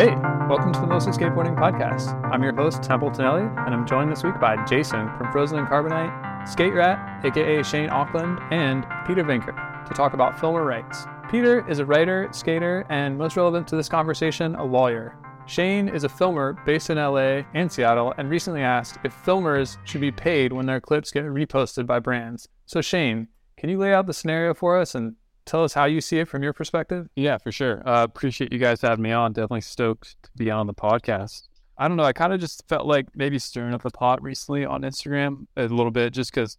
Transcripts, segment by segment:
Hey, welcome to the Mostly Skateboarding Podcast. I'm your host, Templeton Elliott, and I'm joined this week by Jason from Frozen in Carbonite, Skate Rat, aka Shane Auckland, and Peter Vinker to talk about filmer rights. Peter is a writer, skater, and most relevant to this conversation, a lawyer. Shane is a filmer based in LA and Seattle and recently asked if filmers should be paid when their clips get reposted by brands. So, Shane, can you lay out the scenario for us and tell us how you see it from your perspective? Yeah, for sure. Uh, appreciate you guys having me on. Definitely stoked to be on the podcast. I don't know. I kind of just felt like maybe stirring up the pot recently on Instagram a little bit, just because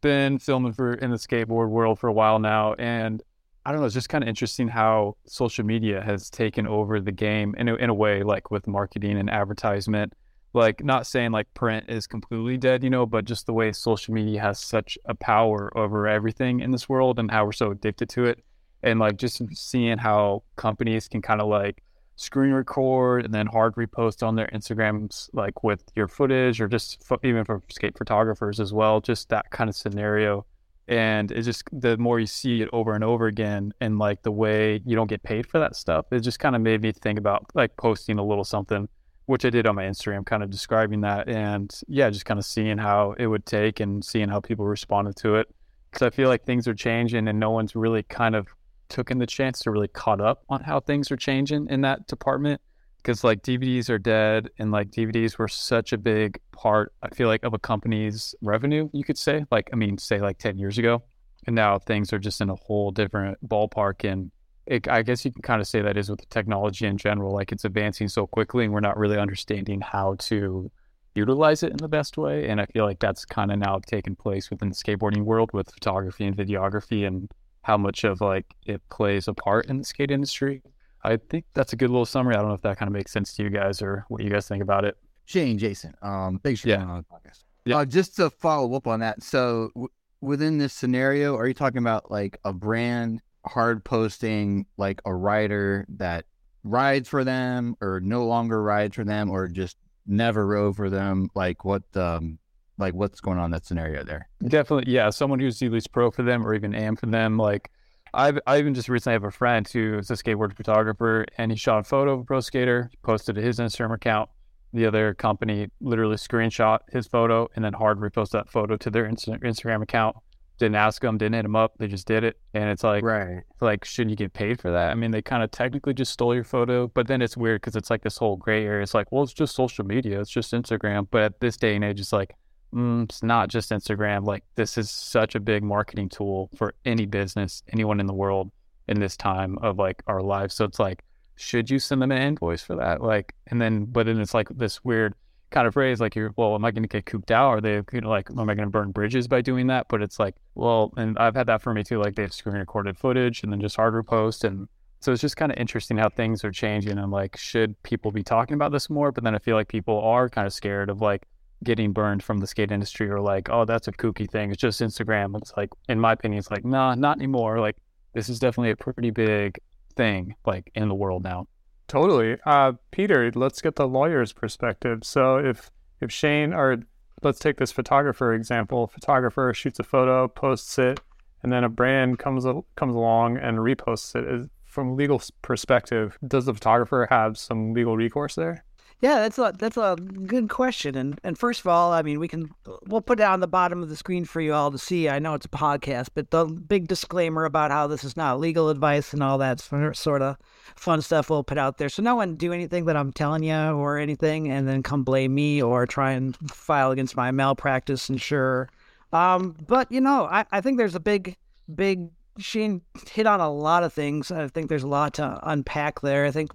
been filming for in the skateboard world for a while now, and I don't know. It's just kind of interesting how social media has taken over the game in a, in a way, like with marketing and advertisement. Like, not saying like print is completely dead, you know, but just the way social media has such a power over everything in this world and how we're so addicted to it. And like just seeing how companies can kind of like screen record and then hard repost on their Instagrams, like with your footage or just fo- even for skate photographers as well, just that kind of scenario and it's just the more you see it over and over again and like the way you don't get paid for that stuff it just kind of made me think about like posting a little something which i did on my instagram kind of describing that and yeah just kind of seeing how it would take and seeing how people responded to it because i feel like things are changing and no one's really kind of taken the chance to really caught up on how things are changing in that department because like DVDs are dead and like DVDs were such a big part, I feel like, of a company's revenue, you could say. Like, I mean, say like 10 years ago. And now things are just in a whole different ballpark. And it, I guess you can kind of say that is with the technology in general. Like, it's advancing so quickly and we're not really understanding how to utilize it in the best way. And I feel like that's kind of now taken place within the skateboarding world with photography and videography and how much of like it plays a part in the skate industry. I think that's a good little summary. I don't know if that kind of makes sense to you guys or what you guys think about it. Shane, Jason, um, thanks for Yeah. coming on the podcast. Yeah. Uh, just to follow up on that, so w- within this scenario, are you talking about like a brand hard posting like a rider that rides for them or no longer rides for them or just never rode for them? Like what, um, like what's going on that scenario there? Definitely, yeah. Someone who's at least pro for them or even am for them. Like, I've I even just recently have a friend who is a skateboard photographer, and he shot a photo of a pro skater, posted to his Instagram account. The other company literally screenshot his photo and then hard repost that photo to their Insta- Instagram account. Didn't ask them, didn't hit them up. They just did it, and it's like, Right. like, shouldn't you get paid for that? I mean, they kind of technically just stole your photo, but then it's weird because it's like this whole gray area. It's like, well, it's just social media, it's just Instagram. But at this day and age, it's like, mm, it's not just Instagram. Like, this is such a big marketing tool for any business, anyone in the world in this time of like our lives. So it's like, should you send them an invoice for that? Like, and then, but then it's like this weird kind of phrase like you're well am i going to get cooped out? Are they you know like am i going to burn bridges by doing that? But it's like well and i've had that for me too like they've screen recorded footage and then just hard post and so it's just kind of interesting how things are changing and like should people be talking about this more? But then i feel like people are kind of scared of like getting burned from the skate industry or like oh that's a kooky thing. It's just instagram. It's like in my opinion it's like nah not anymore. Like this is definitely a pretty big thing like in the world now Totally. Uh, Peter, let's get the lawyer's perspective. So if if Shane or let's take this photographer example, photographer shoots a photo, posts it, and then a brand comes comes along and reposts it. from legal perspective, does the photographer have some legal recourse there? Yeah, that's a that's a good question. And and first of all, I mean, we can we'll put it on the bottom of the screen for you all to see. I know it's a podcast, but the big disclaimer about how this is not legal advice and all that sort of fun stuff we'll put out there. So no one do anything that I'm telling you or anything, and then come blame me or try and file against my malpractice insurer. Um, but you know, I, I think there's a big big Sheen hit on a lot of things. I think there's a lot to unpack there. I think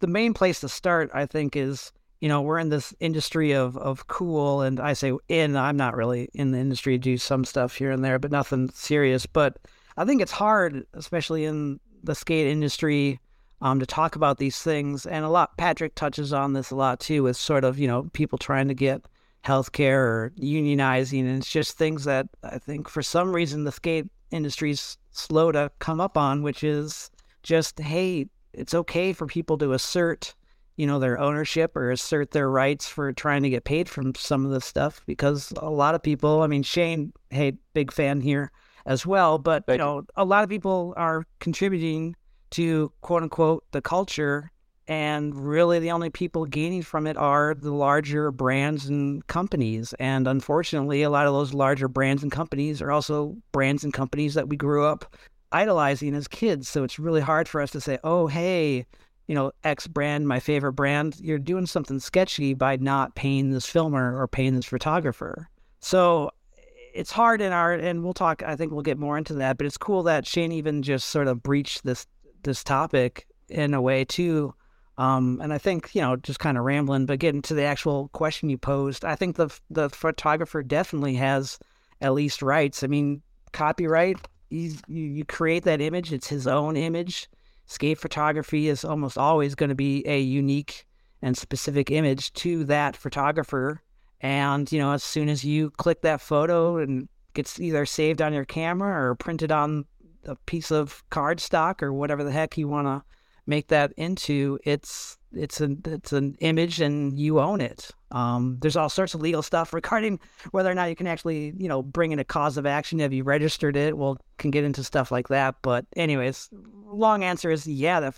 the main place to start, I think, is you know we're in this industry of of cool, and I say in. I'm not really in the industry. Do some stuff here and there, but nothing serious. But I think it's hard, especially in the skate industry, um, to talk about these things. And a lot, Patrick touches on this a lot too, with sort of you know people trying to get healthcare or unionizing, and it's just things that I think for some reason the skate industry's slow to come up on, which is just hey, it's okay for people to assert you know their ownership or assert their rights for trying to get paid from some of this stuff because a lot of people i mean shane hey big fan here as well but you Thank you. know a lot of people are contributing to quote unquote the culture And really, the only people gaining from it are the larger brands and companies. And unfortunately, a lot of those larger brands and companies are also brands and companies that we grew up idolizing as kids. So it's really hard for us to say, oh, hey, you know, X brand, my favorite brand, you're doing something sketchy by not paying this filmer or paying this photographer. So it's hard in our, and we'll talk, I think we'll get more into that, but it's cool that Shane even just sort of breached this, this topic in a way too. Um, and I think, you know, just kind of rambling, but getting to the actual question you posed, I think the, the photographer definitely has at least rights. I mean, copyright, you, you create that image, it's his own image skate photography is almost always going to be a unique and specific image to that photographer. And, you know, as soon as you click that photo and gets either saved on your camera or printed on a piece of cardstock or whatever the heck you want to make that into, it's it's an it's an image and you own it. Um, there's all sorts of legal stuff regarding whether or not you can actually you know bring in a cause of action. Have you registered it? Well, can get into stuff like that. But anyways, long answer is yeah. That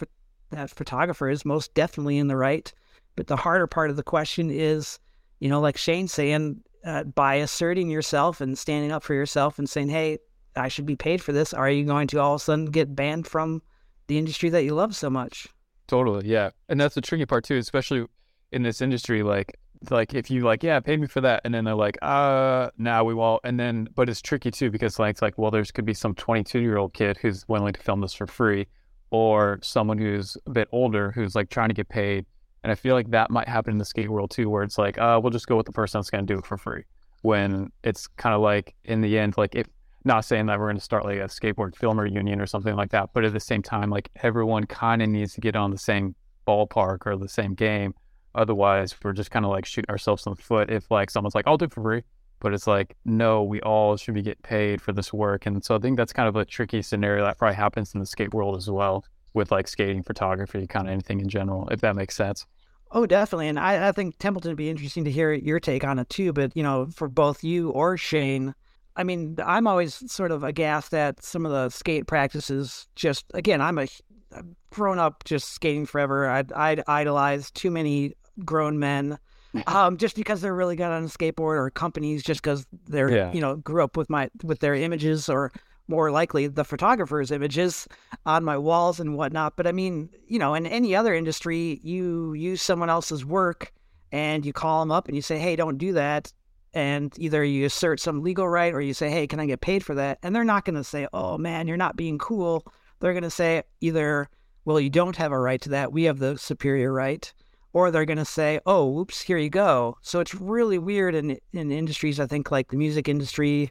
that photographer is most definitely in the right. But the harder part of the question is, you know, like Shane saying, uh, by asserting yourself and standing up for yourself and saying, hey, I should be paid for this. Are you going to all of a sudden get banned from the industry that you love so much? Totally, yeah. And that's the tricky part too, especially in this industry. Like, like if you like, yeah, pay me for that, and then they're like, uh, now nah, we won't. And then, but it's tricky too because like, it's like, well, there's could be some 22 year old kid who's willing to film this for free, or someone who's a bit older who's like trying to get paid. And I feel like that might happen in the skate world too, where it's like, uh, we'll just go with the person that's going to do it for free. When it's kind of like in the end, like if not saying that we're going to start like a skateboard filmer union or something like that, but at the same time, like everyone kind of needs to get on the same ballpark or the same game. Otherwise, we're just kind of like shooting ourselves in the foot if like someone's like, I'll do it for free. But it's like, no, we all should be getting paid for this work. And so I think that's kind of a tricky scenario that probably happens in the skate world as well with like skating, photography, kind of anything in general, if that makes sense. Oh, definitely. And I, I think Templeton would be interesting to hear your take on it too. But, you know, for both you or Shane, I mean, I'm always sort of aghast at some of the skate practices. Just again, I'm a I've grown up just skating forever. I'd, I'd idolized too many grown men, um, just because they're really good on a skateboard, or companies just because they're yeah. you know grew up with my with their images, or more likely the photographer's images on my walls and whatnot. But I mean, you know, in any other industry, you use someone else's work and you call them up and you say, "Hey, don't do that." And either you assert some legal right or you say, hey, can I get paid for that? And they're not going to say, oh man, you're not being cool. They're going to say either, well, you don't have a right to that. We have the superior right. Or they're going to say, oh, oops, here you go. So it's really weird in, in industries, I think, like the music industry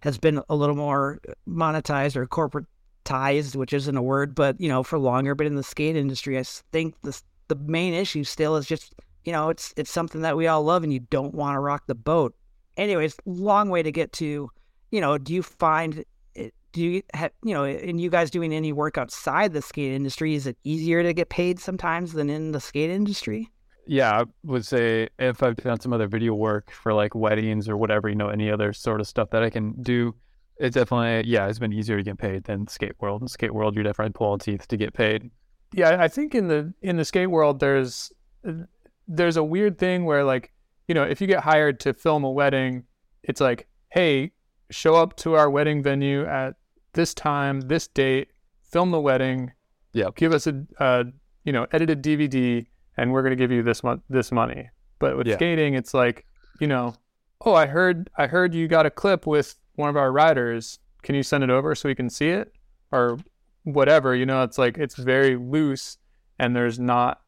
has been a little more monetized or corporatized, which isn't a word, but, you know, for longer. But in the skate industry, I think the, the main issue still is just you know, it's it's something that we all love, and you don't want to rock the boat anyways, long way to get to, you know, do you find do you have, you know, in you guys doing any work outside the skate industry, is it easier to get paid sometimes than in the skate industry? Yeah, I would say if I've done some other video work for like weddings or whatever, you know, any other sort of stuff that I can do, it definitely, yeah, it's been easier to get paid than skate world. In skate world, you definitely pull teeth to get paid. Yeah, I think in the in the skate world, there's there's a weird thing where like you know, if you get hired to film a wedding, it's like, hey, show up to our wedding venue at this time, this date, film the wedding. Yeah. Give us a, a you know, edited DVD, and we're gonna give you this mo- this money. But with yeah. skating, it's like, you know, oh, I heard I heard you got a clip with one of our riders. Can you send it over so we can see it, or whatever? You know, it's like it's very loose, and there's not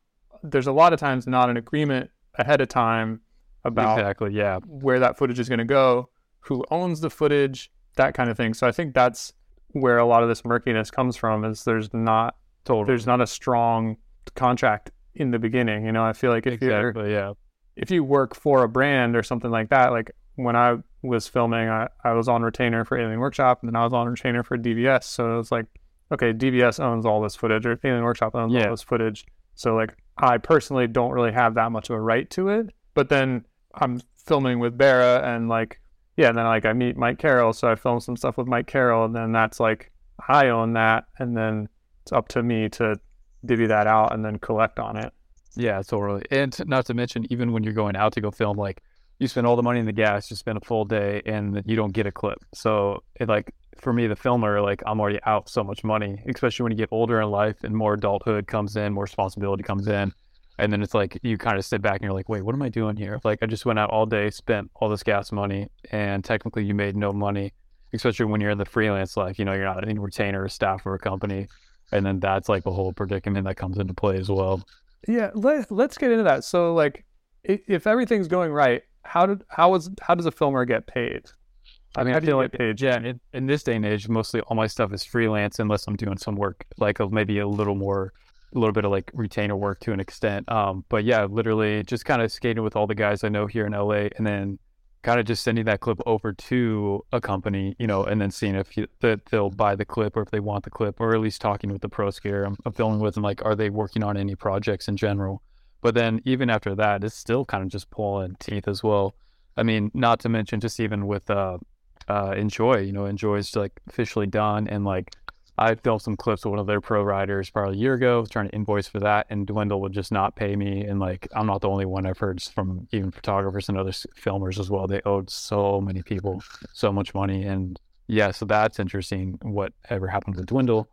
there's a lot of times not an agreement ahead of time about exactly, yeah, where that footage is going to go, who owns the footage, that kind of thing. So I think that's where a lot of this murkiness comes from. Is there's not totally. there's not a strong contract in the beginning. You know, I feel like if exactly, you yeah, if you work for a brand or something like that, like when I was filming, I, I was on retainer for Alien Workshop, and then I was on retainer for DVS. So it was like, okay, DVS owns all this footage, or Alien Workshop owns yeah. all this footage. So like, I personally don't really have that much of a right to it. But then I'm filming with Bera and like yeah, and then like I meet Mike Carroll, so I film some stuff with Mike Carroll, and then that's like I own that, and then it's up to me to divvy that out and then collect on it. Yeah, totally. And not to mention, even when you're going out to go film, like you spend all the money in the gas, you spend a full day, and you don't get a clip. So it like for me, the filmer, like I'm already out so much money, especially when you get older in life and more adulthood comes in, more responsibility comes in. And then it's like you kind of sit back and you're like, wait, what am I doing here? Like I just went out all day, spent all this gas money, and technically you made no money, especially when you're in the freelance life. You know, you're not any retainer or staff for a company. And then that's like a whole predicament that comes into play as well. Yeah, let, let's get into that. So, like, if everything's going right, how did how was how does a filmer get paid? I mean, I feel like paid? yeah, in, in this day and age, mostly all my stuff is freelance unless I'm doing some work, like a, maybe a little more, a little bit of like retainer work to an extent. Um, but yeah, literally just kind of skating with all the guys I know here in LA, and then kind of just sending that clip over to a company, you know, and then seeing if you, that they'll buy the clip or if they want the clip, or at least talking with the pro skater I'm, I'm filming with, and like, are they working on any projects in general? But then even after that, it's still kind of just pulling teeth as well. I mean, not to mention just even with uh, uh, Enjoi, you know, Enjoi is like officially done, and like I filmed some clips with one of their pro riders probably a year ago, trying to invoice for that, and Dwindle would just not pay me, and like I'm not the only one. I've heard from even photographers and other filmers as well. They owed so many people so much money, and yeah, so that's interesting. Whatever happened to Dwindle,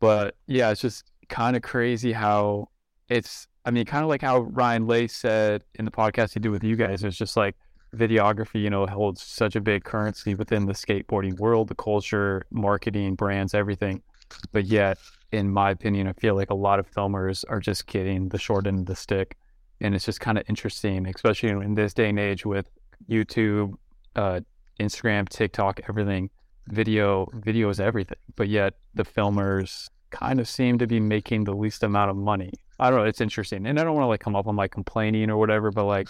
but yeah, it's just kind of crazy how it's. I mean, kind of like how Ryan Lay said in the podcast he did with you guys. It's just like videography, you know, holds such a big currency within the skateboarding world, the culture, marketing, brands, everything. But yet, in my opinion, I feel like a lot of filmers are just getting the short end of the stick. And it's just kind of interesting, especially in this day and age with YouTube, uh, Instagram, TikTok, everything. Video, video is everything. But yet, the filmers kind of seem to be making the least amount of money. I don't know. It's interesting. And I don't want to like come up on like complaining or whatever, but like,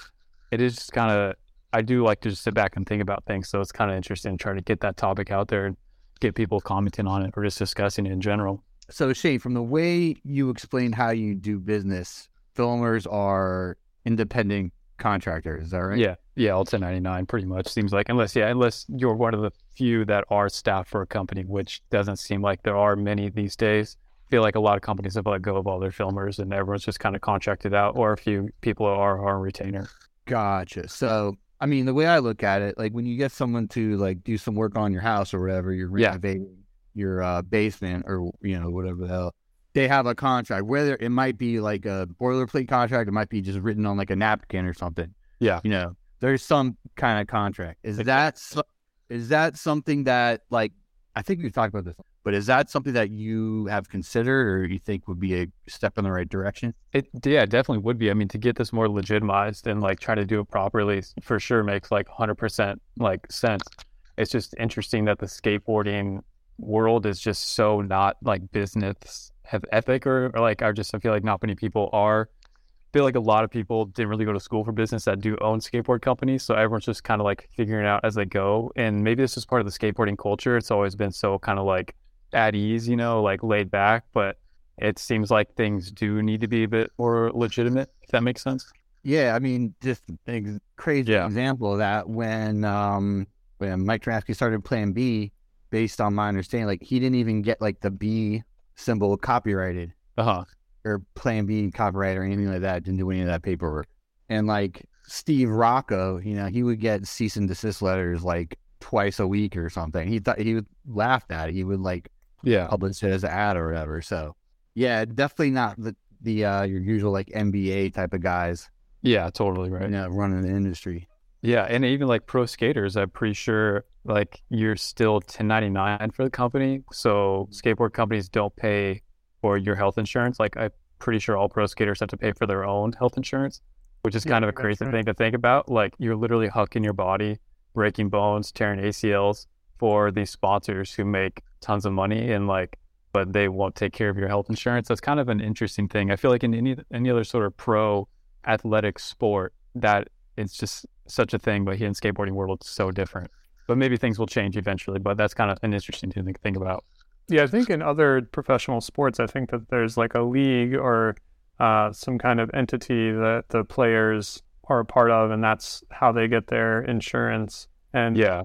it is just kind of I do like to just sit back and think about things. So it's kind of interesting trying to get that topic out there and get people commenting on it or just discussing it in general. So Shane, from the way you explained how you do business, filmers are independent contractors. Is that right? Yeah. Yeah. All 1099 pretty much seems like, unless, yeah, unless you're one of the few that are staff for a company, which doesn't seem like there are many these days. I feel like a lot of companies have let go of all their filmers and everyone's just kind of contracted out, or a few people are, are on retainer. Gotcha. So, I mean, the way I look at it, like when you get someone to like do some work on your house or whatever, you're Yeah. renovating your uh, basement or you know whatever the hell, they have a contract. Whether it might be like a boilerplate contract, it might be just written on like a napkin or something. Yeah. You know, there's some kind of contract. Is that so- that something that like I think we've talked about this, but is that something that you have considered or you think would be a step in the right direction? It yeah, definitely would be. I mean, to get this more legitimized and like try to do it properly for sure makes like 100% like sense. It's just interesting that the skateboarding world is just so not like business have ethic or, or like I just I feel like not many people are. I feel like a lot of people didn't really go to school for business that do own skateboard companies, so everyone's just kind of like figuring it out as they go. And maybe this is part of the skateboarding culture. It's always been so kind of like at ease, you know, like laid back, but it seems like things do need to be a bit more legitimate, if that makes sense. Yeah, I mean, just a crazy Yeah. example of that when um when Mike Ternasky started Plan B, based on my understanding, like he didn't even get like the B symbol copyrighted Uh huh. or Plan B copyright or anything like that. Didn't do any of that paperwork. And like Steve Rocco, you know, he would get cease and desist letters like twice a week or something. He thought he would laugh at it. He would like Yeah. publish it as an ad or whatever. So yeah, definitely not the the uh your usual like MBA type of guys, Yeah, totally right. you know, running the industry. Yeah, and even like pro skaters, I'm pretty sure like you're still 1099 for the company. So skateboard companies don't pay for your health insurance. Like I'm pretty sure all pro skaters have to pay for their own health insurance, which is Yeah, kind of a crazy right. thing to think about. Like you're literally hucking your body, breaking bones, tearing ACLs for these sponsors who make tons of money and like but they won't take care of your health insurance. That's kind of an interesting thing. I feel like in any any other sort of pro athletic sport that it's just such a thing, but here in skateboarding world it's so different. But maybe things will change eventually. But that's kind of an interesting thing to think about. Yeah, I think in other professional sports, I think that there's like a league or uh, some kind of entity that the players are a part of, and that's how they get their insurance. And Yeah,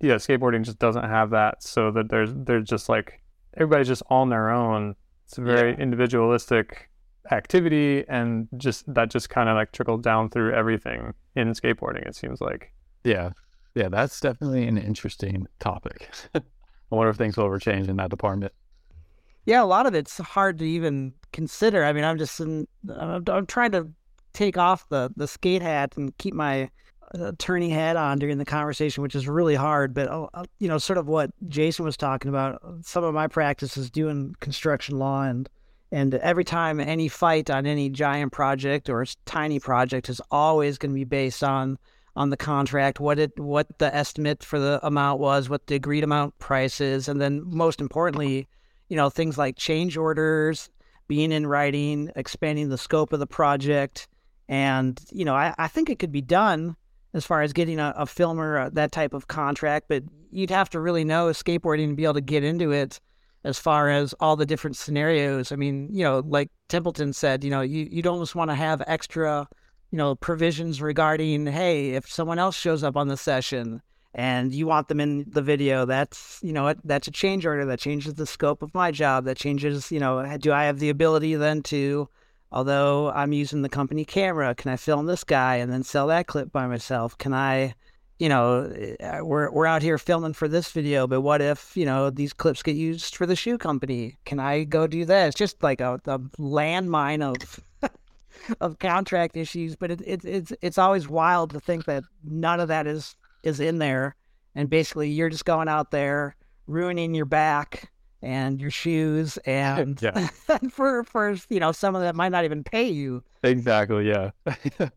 yeah, skateboarding just doesn't have that, so that there's there's just like everybody's just on their own, It's a very Yeah. individualistic activity, and just that just kind of like trickled down through everything in skateboarding. It seems like. Yeah. Yeah, that's definitely an interesting topic. I wonder if things will ever change in that department. Yeah, a lot of it's hard to even consider. I mean, I'm just in, I'm, I'm trying to take off the the skate hat and keep my attorney hat on during the conversation, which is really hard. But uh, uh, you know, sort of what Jason was talking about. Some of my practice is doing construction law, and and every time any fight on any giant project or tiny project is always going to be based on on the contract, what it what the estimate for the amount was, what the agreed amount price is, and then most importantly, you know, things like change orders, being in writing, expanding the scope of the project. And, you know, I, I think it could be done as far as getting a, a filmer, uh, that type of contract, but you'd have to really know skateboarding to be able to get into it as far as all the different scenarios. I mean, you know, like Templeton said, you know, you, you'd almost want to have extra, you know, provisions regarding, hey, if someone else shows up on the session, and you want them in the video that's you know that's a change order that changes the scope of my job that changes you know do i have the ability then to although i'm using the company camera can i film this guy and then sell that clip by myself? Can i you know uh, we're we're out here filming for this video but what if you know these clips get used for the shoe company? Can i go do that? It's just like a, a landmine of of contract issues but it, it, it's it's always wild to think that none of that is is in there. And basically you're just going out there ruining your back and your shoes and Yeah. for for you know some of that might not even pay you Exactly. Yeah.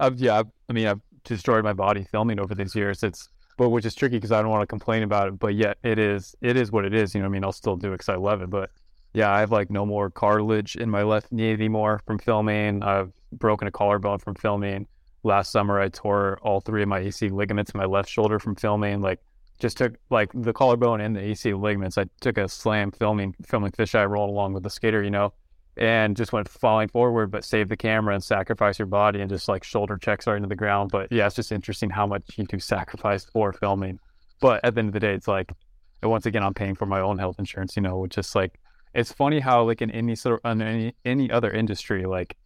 I've, yeah. I've, I mean, I've destroyed my body filming over these years. It's, but which is tricky because I don't want to complain about it. But yet, it is. It is what it is. You know. I mean, I'll still do it because I love it. But yeah, I have like no more cartilage in my left knee anymore from filming. I've broken a collarbone from filming. Last summer, I tore all three of my AC ligaments in my left shoulder from filming. Like, just took like the collarbone and the AC ligaments. I took a slam filming filming fisheye rolled along with the skater. You know and just went falling forward, but save the camera and sacrifice your body and just like shoulder checks right into the ground. But yeah, it's just interesting how much you do sacrifice for filming. But at the end of the day, it's like, once again, I'm paying for my own health insurance, you know, which is like, it's funny how like in any sort of, in any, any other industry, like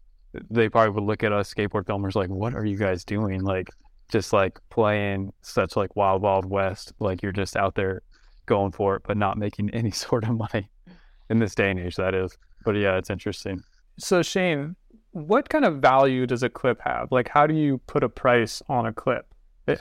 they probably would look at us skateboard filmers like, what are you guys doing? Like just like playing such like wild, wild west. Like you're just out there going for it, but not making any sort of money in this day and age, that is. But yeah, it's interesting. So Shane, what kind of value does a clip have? Like, how do you put a price on a clip?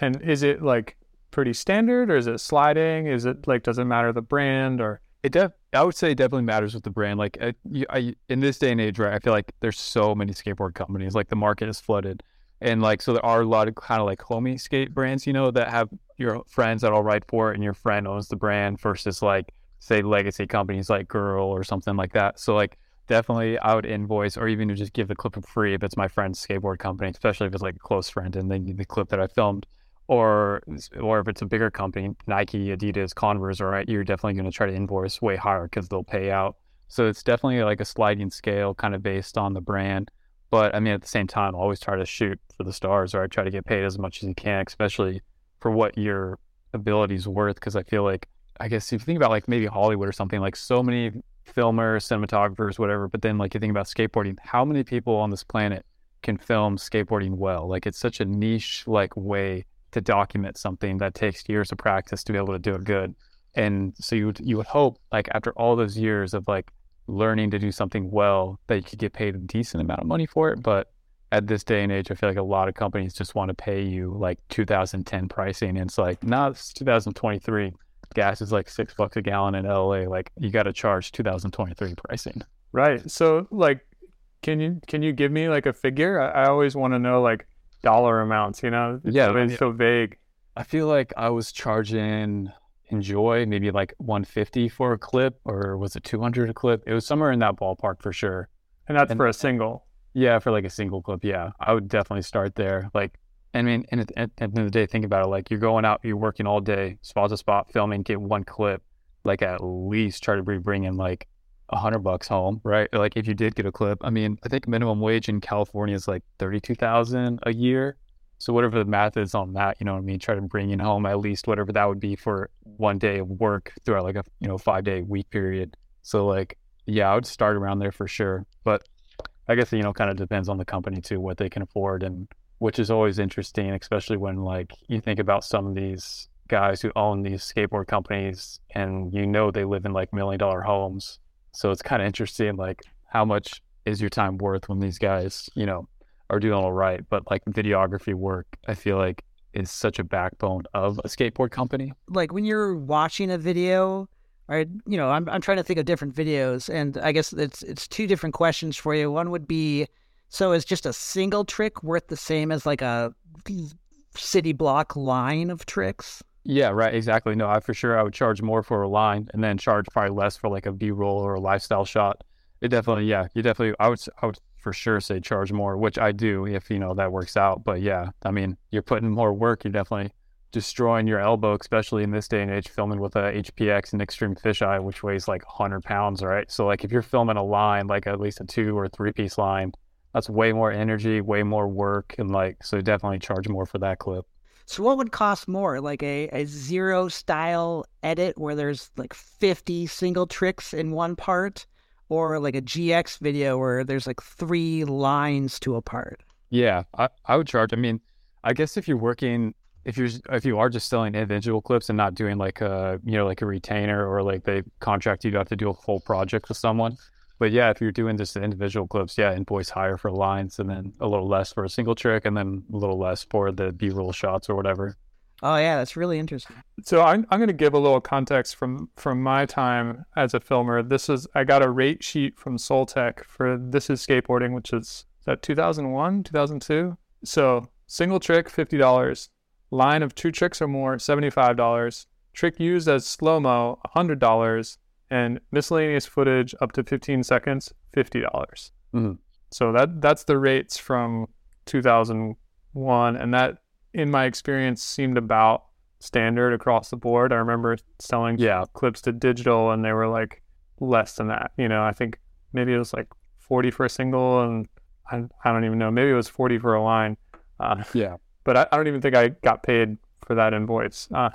And is it like pretty standard, or is it sliding? Is it like does it matter the brand or? It def- I would say it definitely matters with the brand. Like I, I, in this day and age, right? I feel like there's so many skateboard companies. Like the market is flooded, and like so there are a lot of kind of like homie skate brands, you know, that have your friends that all write for it, and your friend owns the brand versus like say legacy companies like Girl or something like that. So like definitely I would invoice or even just give the clip for free if it's my friend's skateboard company, especially if it's like a close friend and they need the clip that I filmed. Or or if it's a bigger company, Nike, Adidas, Converse, all right, you're definitely going to try to invoice way higher because they'll pay out. So it's definitely like a sliding scale, kind of based on the brand. But I mean, at the same time, I always try to shoot for the stars, or I try to get paid as much as you can, especially for what your ability's worth. Because I feel like, I guess if you think about like maybe Hollywood or something, like so many filmers, cinematographers, whatever. But then like you think about skateboarding, how many people on this planet can film skateboarding well? Like it's such a niche like way to document something that takes years of practice to be able to do it good. And so you would, you would hope like after all those years of like learning to do something well that you could get paid a decent amount of money for it. But at this day and age, I feel like a lot of companies just want to pay you like 2010 pricing. And it's like, nah, it's 2023. Gas is like six bucks a gallon in LA. Like you got to charge 2023 pricing. Right. So like, can you can you give me like a figure? I, I always want to know like dollar amounts. You know, it's Yeah, yeah. so vague. I feel like I was charging Enjoi maybe like 150 for a clip, or was it 200 a clip? It was somewhere in that ballpark for sure. And that's And- for a single. Yeah, for like a single clip. Yeah, I would definitely start there. Like, I mean, and at, at, at the end of the day, think about it. Like, you're going out, you're working all day, spot to spot, filming, get one clip. Like, at least try to be bringing like a hundred bucks home, right? Like, if you did get a clip, I mean, I think minimum wage in California is like thirty-two thousand a year. So whatever the math is on that, you know what I mean. Try to bring in home at least whatever that would be for one day of work throughout like a you know five day week period. So like yeah, I would start around there for sure. But I guess you know, kind of depends on the company too, what they can afford, and which is always interesting, especially when like you think about some of these guys who own these skateboard companies, and you know they live in like million dollar homes. So it's kind of interesting, like how much is your time worth when these guys, you know, are doing all right. But like videography work, I feel like is such a backbone of a skateboard company. Like when you're watching a video, right? you know, I'm I'm trying to think of different videos, and I guess it's it's two different questions for you. One would be, so is just a single trick worth the same as like a city block line of tricks? Yeah, right. Exactly. No, I for sure I would charge more for a line and then charge probably less for like a B roll or a lifestyle shot. It definitely, yeah, you definitely. I would, I would for sure say charge more, which I do if you know that works out. But yeah, I mean, you're putting more work. You're definitely destroying your elbow, especially in this day and age, filming with a HPX and Extreme Fisheye, which weighs like 100 pounds, right? So like if you're filming a line, like at least a two or three piece line, that's way more energy, way more work, and like so definitely charge more for that clip. So what would cost more, like a, a zero style edit where there's like 50 single tricks in one part, or like a GX video where there's like three lines to a part. Yeah, I, I would charge. I mean, I guess if you're working, if you're if you are just selling individual clips and not doing like a you know like a retainer or like they contract you to have to do a full project with someone. But yeah, if you're doing just individual clips, yeah, invoice higher for lines and then a little less for a single trick and then a little less for the B roll shots or whatever. Oh yeah, that's really interesting. So I'm I'm going to give a little context from from my time as a filmer. This is I got a rate sheet from Sole Tech for this is skateboarding, which is, is that 2001, 2002. So single trick fifty dollars, line of two tricks or more seventy five dollars, trick used as slow mo hundred dollars, and miscellaneous footage up to fifteen seconds fifty dollars. Mm-hmm. So that that's the rates from 2001, and that in my experience, seemed about standard across the board. I remember selling yeah. clips to digital, and they were like less than that. You know, I think maybe it was like 40 for a single, and I, I don't even know. Maybe it was 40 for a line. Uh, yeah. But I, I, don't even think I got paid for that invoice. Uh,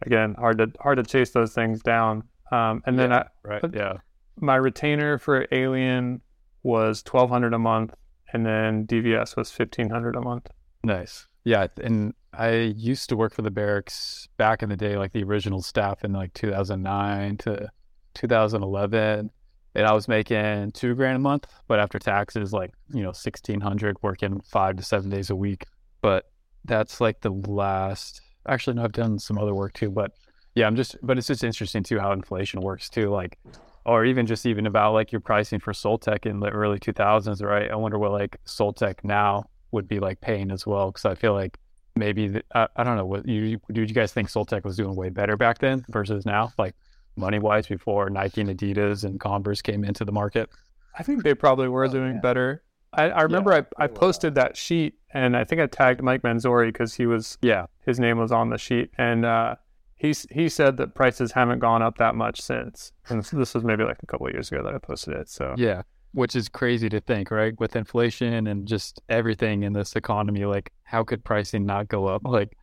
again, hard to hard to chase those things down. Um, and then yeah, I, right, yeah, my retainer for Alien was 1200 a month, and then DVS was 1500 a month. Nice. Yeah, and I used to work for the Berrics back in the day, like the original staff in like 2009 to 2011, and I was making two grand a month, but after taxes, like you know, 1600, working five to seven days a week. But that's like the last. Actually, no, I've done some other work too, but yeah, I'm just. But it's just interesting too how inflation works too, like, or even just even about like your pricing for Sole Tech in the early 2000s, right? I wonder what like Sole Tech now would be like paying as well because I feel like maybe the, I, I don't know what you do. You guys think Sole Tech was doing way better back then versus now, like money wise, before Nike and Adidas and Converse came into the market? I think they probably were oh, doing yeah. better. I, I remember yeah, I, I posted that sheet and I think I tagged Mike Manzoori because he was yeah his name was on the sheet and uh, he he said that prices haven't gone up that much since. And this was maybe like a couple of years ago that I posted it. So yeah, which is crazy to think, right? With inflation and just everything in this economy, like how could pricing not go up? Like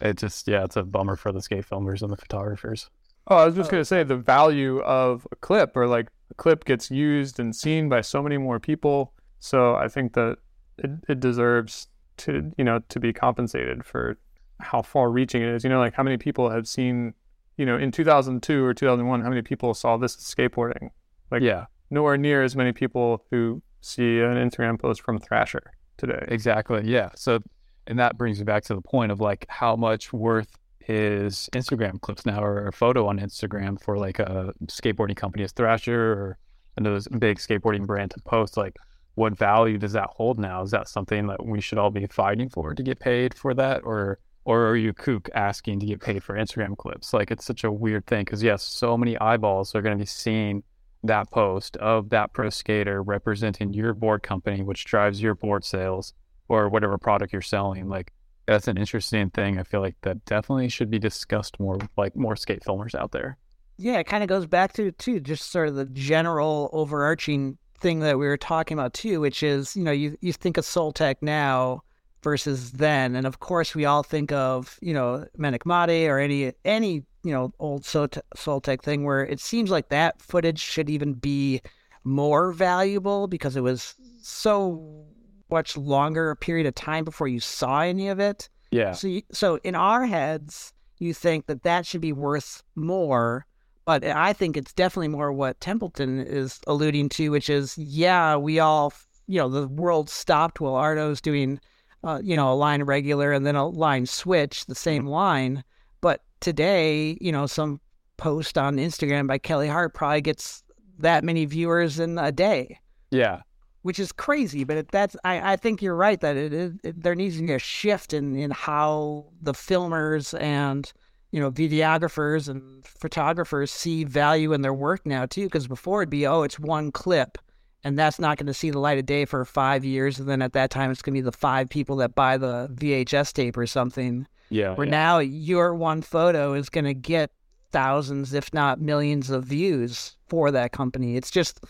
it just yeah, it's a bummer for the skate filmers and the photographers. Oh, I was just oh, gonna say the value of a clip or like a clip gets used and seen by so many more people. So I think that it, it deserves to you know to be compensated for how far reaching it is. You know, like how many people have seen, you know, in 2002 or 2001, how many people saw this skateboarding? Like yeah, nowhere near as many people who see an Instagram post from Thrasher today. Exactly. Yeah. So, and that brings me back to the point of like how much worth is Instagram clips now or a photo on Instagram for like a skateboarding company as Thrasher or another big skateboarding brand to post like what value does that hold now? Is that something that we should all be fighting for to get paid for that or or are you kook asking to get paid for Instagram clips? Like it's such a weird thing because yes, so many eyeballs are going to be seeing that post of that pro skater representing your board company, which drives your board sales or whatever product you're selling. Like that's an interesting thing. I feel like that definitely should be discussed more, like more skate filmers out there. Yeah, it kind of goes back to too just sort of the general overarching thing that we were talking about too, which is you know you you think of Sole Tech now versus then, and of course we all think of you know Manic or any any you know old Sole Tech thing where it seems like that footage should even be more valuable because it was so much longer a period of time before you saw any of it. Yeah. So, you, so in our heads, you think that that should be worth more, but I think it's definitely more what Templeton is alluding to, which is, yeah, we all, you know, the world stopped while Arto's doing, uh, you know, a line regular and then a line switch, the same line. But today, you know, some post on Instagram by Kelly Hart probably gets that many viewers in a day. Yeah. Which is crazy, but that's I, I think you're right that it, it, there needs to be a shift in, in how the filmers and you know videographers and photographers see value in their work now too. Because before it'd be oh it's one clip, and that's not going to see the light of day for five years, and then at that time it's going to be the five people that buy the VHS tape or something. Yeah. Where yeah. now your one photo is going to get thousands, if not millions, of views for that company. It's just,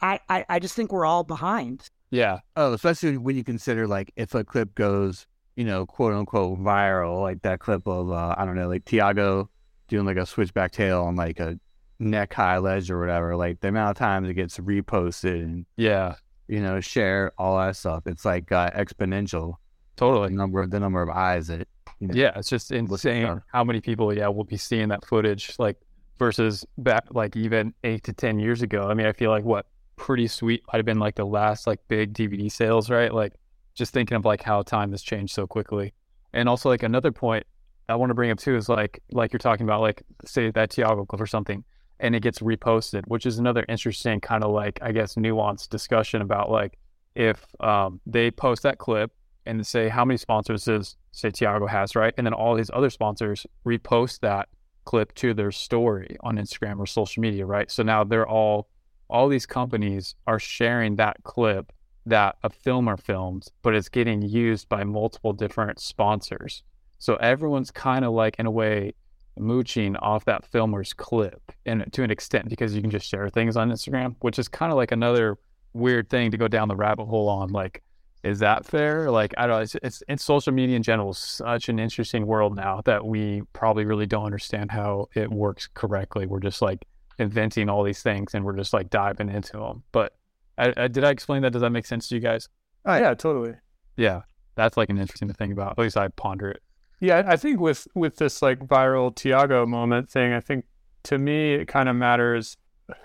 I, I, I just think we're all behind. Yeah. Oh, especially when you consider like if a clip goes, you know, quote unquote viral, like that clip of uh, I don't know, like Tiago doing like a switchback tail on like a neck high ledge or whatever. Like the amount of times it gets reposted and Yeah. you know share all that stuff, it's like uh, exponential. Totally. The number the number of eyes that you know, Yeah, it's just insane how many people, yeah, will be seeing that footage, like versus back like even eight to ten years ago. I mean, I feel like what pretty sweet might have been like the last like big DVD sales, right? Like just thinking of like how time has changed so quickly. And also like another point I want to bring up too is like like you're talking about like say that Tiago clip or something and it gets reposted, which is another interesting kind of like I guess nuanced discussion about like if um, they post that clip and say how many sponsors does say Tiago has, right? And then all these other sponsors repost that clip to their story on Instagram or social media, right? So now they're all all these companies are sharing that clip that a filmer filmed, but it's getting used by multiple different sponsors. So everyone's kind of like in a way mooching off that filmer's clip and to an extent because you can just share things on Instagram, which is kind of like another weird thing to go down the rabbit hole on like is that fair? Like, I don't know. It's, it's, it's social media in general is such an interesting world now that we probably really don't understand how it works correctly. We're just like inventing all these things and we're just like diving into them. But I, I, did I explain that? Does that make sense to you guys? Oh, yeah, totally. Yeah. That's like an interesting thing about, at least I ponder it. Yeah, I think with with this like viral Tiago moment thing, I think to me it kind of matters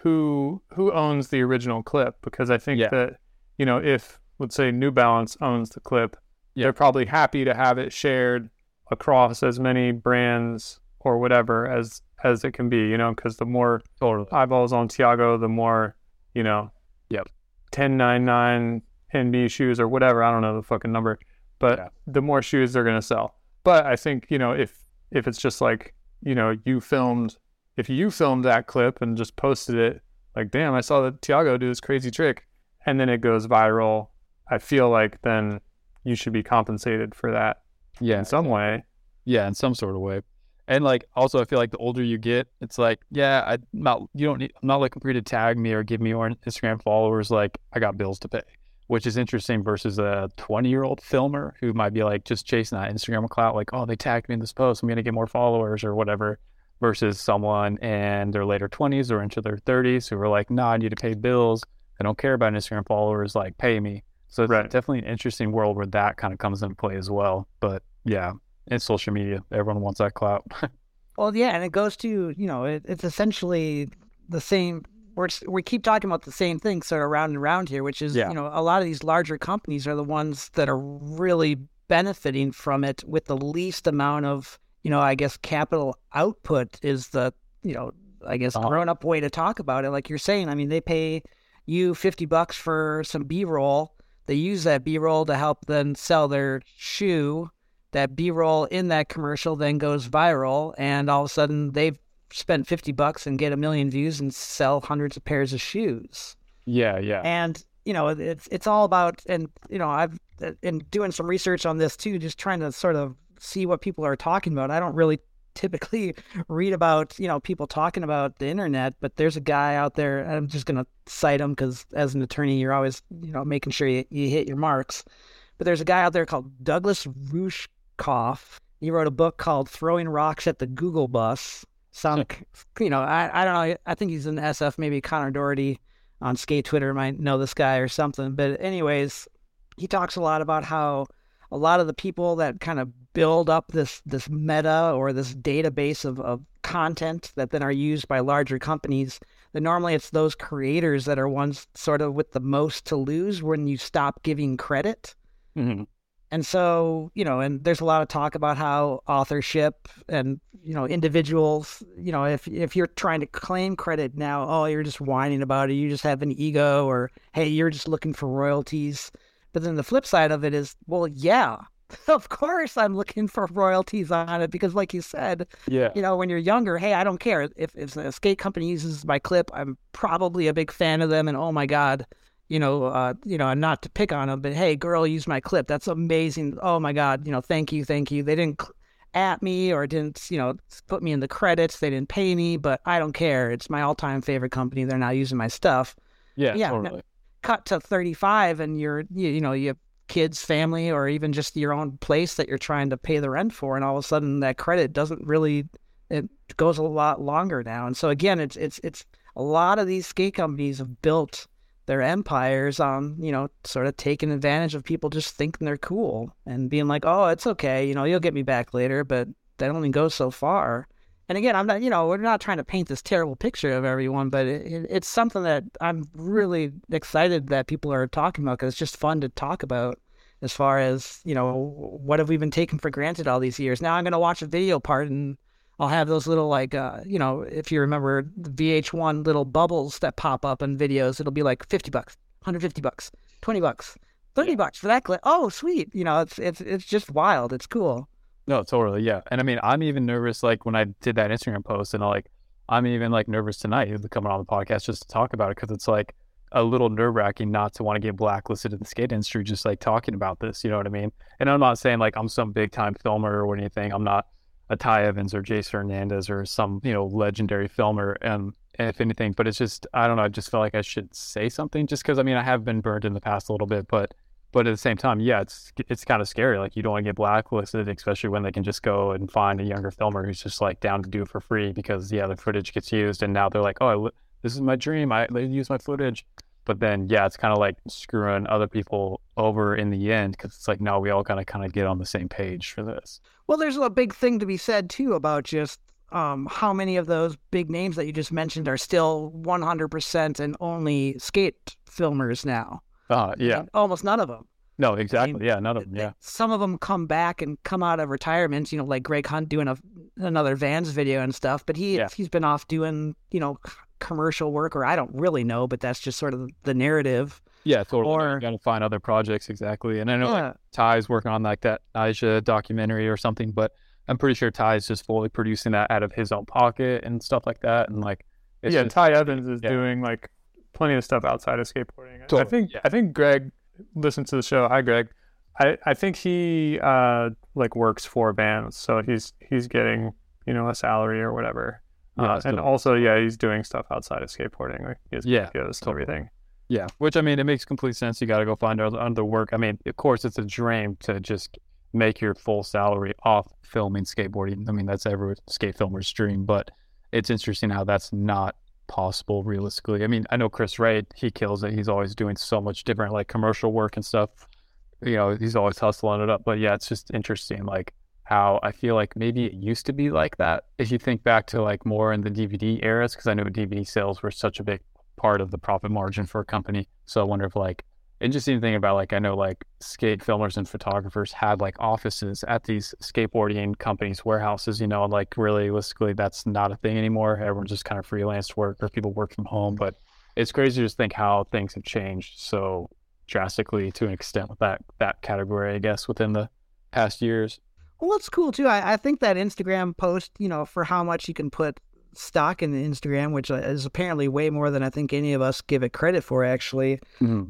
who who owns the original clip because I think Yeah. that you know if let's say New Balance owns the clip, Yeah. they're probably happy to have it shared across as many brands or whatever as as it can be, you know, because the more Totally. eyeballs on Tiago, the more you know. Yep. Ten nine nine NB shoes or whatever. I don't know the fucking number, but Yeah. the more shoes they're gonna sell. But I think you know if if it's just like you know you filmed if you filmed that clip and just posted it like damn I saw that Tiago do this crazy trick and then it goes viral. I feel like then you should be compensated for that Yeah. in some way. Yeah, in some sort of way. And like also I feel like the older you get, it's like, yeah, I'm not you don't need I'm not looking for you to tag me or give me your Instagram followers, like I got bills to pay. Which is interesting versus a twenty year old filmer who might be like just chasing that Instagram clout, like, oh, they tagged me in this post, I'm gonna get more followers or whatever, versus someone in their later twenties or into their thirties who are like, nah, I need to pay bills. I don't care about Instagram followers, like pay me. So it's Right. definitely an interesting world where that kind of comes into play as well. But yeah, it's social media. Everyone wants that clout. Well, yeah, and it goes to you know it, it's essentially the same. We're, we keep talking about the same thing sort of round and round here, which is Yeah. you know a lot of these larger companies are the ones that are really benefiting from it with the least amount of you know I guess capital output is the you know I guess Uh-huh. grown up way to talk about it. Like you're saying, I mean they pay you fifty bucks for some B roll. They use that B roll to help them sell their shoe that b-roll in that commercial then goes viral and all of a sudden they've spent 50 bucks and get a million views and sell hundreds of pairs of shoes. Yeah, yeah. and you know it's it's all about and you know i've in doing some research on this too just trying to sort of see what people are talking about. I don't really typically read about you know people talking about the internet but there's a guy out there and i'm just going to cite him because as an attorney you're always you know making sure you, you hit your marks. But there's a guy out there called douglas rushkoff. He wrote a book called throwing rocks at the google bus some, you know, I, I don't know. I think he's in SF. Maybe Connor Doherty on skate Twitter might know this guy or something. But anyways, he talks a lot about how a lot of the people that kind of build up this this meta or this database of, of content that then are used by larger companies that normally it's those creators that are ones sort of with the most to lose when you stop giving credit Mm-hmm. And so, you know, and there's a lot of talk about how authorship and, you know, individuals, you know, if if you're trying to claim credit now, oh, you're just whining about it, you just have an ego or hey, you're just looking for royalties. But then the flip side of it is, well, yeah, of course I'm looking for royalties on it because like you said, Yeah. you know, when you're younger, hey, I don't care if if a skate company uses my clip, I'm probably a big fan of them, and oh my god, you know, uh, you know, and not to pick on them, but hey, girl, use my clip. That's amazing. Oh my god, you know, thank you, thank you. They didn't at me or didn't, you know, put me in the credits. They didn't pay me, but I don't care. It's my all-time favorite company. They're not using my stuff. Yeah. Yeah, Totally. Cut to 35, and you're, you, you know, you have kids, family, or even just your own place that you're trying to pay the rent for, and all of a sudden that credit doesn't really it goes a lot longer now. And so again, it's it's it's a lot of these skate companies have built their empires on, you know, sort of taking advantage of people just thinking they're cool and being like, "Oh, it's okay, you know, you'll get me back later," but that only goes so far. And again, I'm not, you know, we're not trying to paint this terrible picture of everyone, but it, it, it's something that I'm really excited that people are talking about because it's just fun to talk about as far as, you know, what have we been taking for granted all these years. Now I'm going to watch a video part and I'll have those little, like, uh, you know, if you remember the VH1 little bubbles that pop up in videos, it'll be like 50 bucks, 150 bucks, 20 bucks, 30 bucks for that clip. Oh, sweet. You know, it's, it's, it's just wild. It's cool. No, totally. Yeah. And I mean, I'm even nervous, like when I did that Instagram post and I like, I'm even like nervous tonight coming on the podcast just to talk about it because it's like a little nerve wracking not to want to get blacklisted in the skate industry, just like talking about this. You know what I mean? And I'm not saying like I'm some big time filmer or anything. I'm not a Ty Evans or Jason Hernandez or some, you know, legendary filmer. And, and if anything, but it's just, I don't know, I just felt like I should say something just because I mean, I have been burned in the past a little bit, but but at the same time, yeah, it's it's kind of scary. Like you don't want to get blacklisted, especially when they can just go and find a younger filmer who's just like down to do it for free because yeah, the footage gets used, and now they're like, oh, I, this is my dream. I they use my footage, but then yeah, it's kind of like screwing other people over in the end because it's like no, we all gotta kind of get on the same page for this. Well, there's a big thing to be said too about just um, how many of those big names that you just mentioned are still 100% and only skate filmers now. Uh, yeah, almost none of them. no, exactly. Yeah, none of them. Yeah, Some of them come back and come out of retirement, you know, like Greg Hunt doing a, another Vans video and stuff. But he Yeah. he's been off doing, you know, commercial work, or I don't really know, but that's just sort of the narrative. Yeah, totally. Or- you gotta find other projects exactly. And I know like, Yeah. Ty's working on like that Aisha documentary or something, but I'm pretty sure Ty's just fully producing that out of his own pocket and stuff like that. And like, it's yeah, just- Ty Evans is yeah. doing like plenty of stuff outside of skateboarding. I- I think yeah. I think Greg listened to the show. Hi, Greg. I, I think he uh like works for Vans, so he's he's getting you know a salary or whatever. Yeah, uh, and so- also, yeah, he's doing stuff outside of skateboarding, like he has Yeah, videos and everything. Yeah, which I mean, it makes complete sense. You got to go find other, work. I mean, of course, it's a dream to just make your full salary off filming skateboarding. I mean, that's every skate filmer's dream, but it's interesting how that's not possible realistically. I mean, I know Chris Ray, he kills it. He's always doing so much different like commercial work and stuff. You know, he's always hustling it up. But yeah, it's just interesting like how I feel like maybe it used to be like that. If you think back to like more in the DVD eras, because I know DVD sales were such a big part of the profit margin for a company. So I wonder if like interesting thing about like I know like skate filmers and photographers had like offices at these skateboarding companies, warehouses, you know, and like realistically that's not a thing anymore. Everyone's just kind of freelance work or people work from home. But it's crazy to just think how things have changed so drastically to an extent with that that category, I guess, within the past years. Well, that's cool too. I, I think that Instagram post, you know, for how much you can put stock in Instagram, which uh, is apparently way more than I think any of us give it credit for, actually.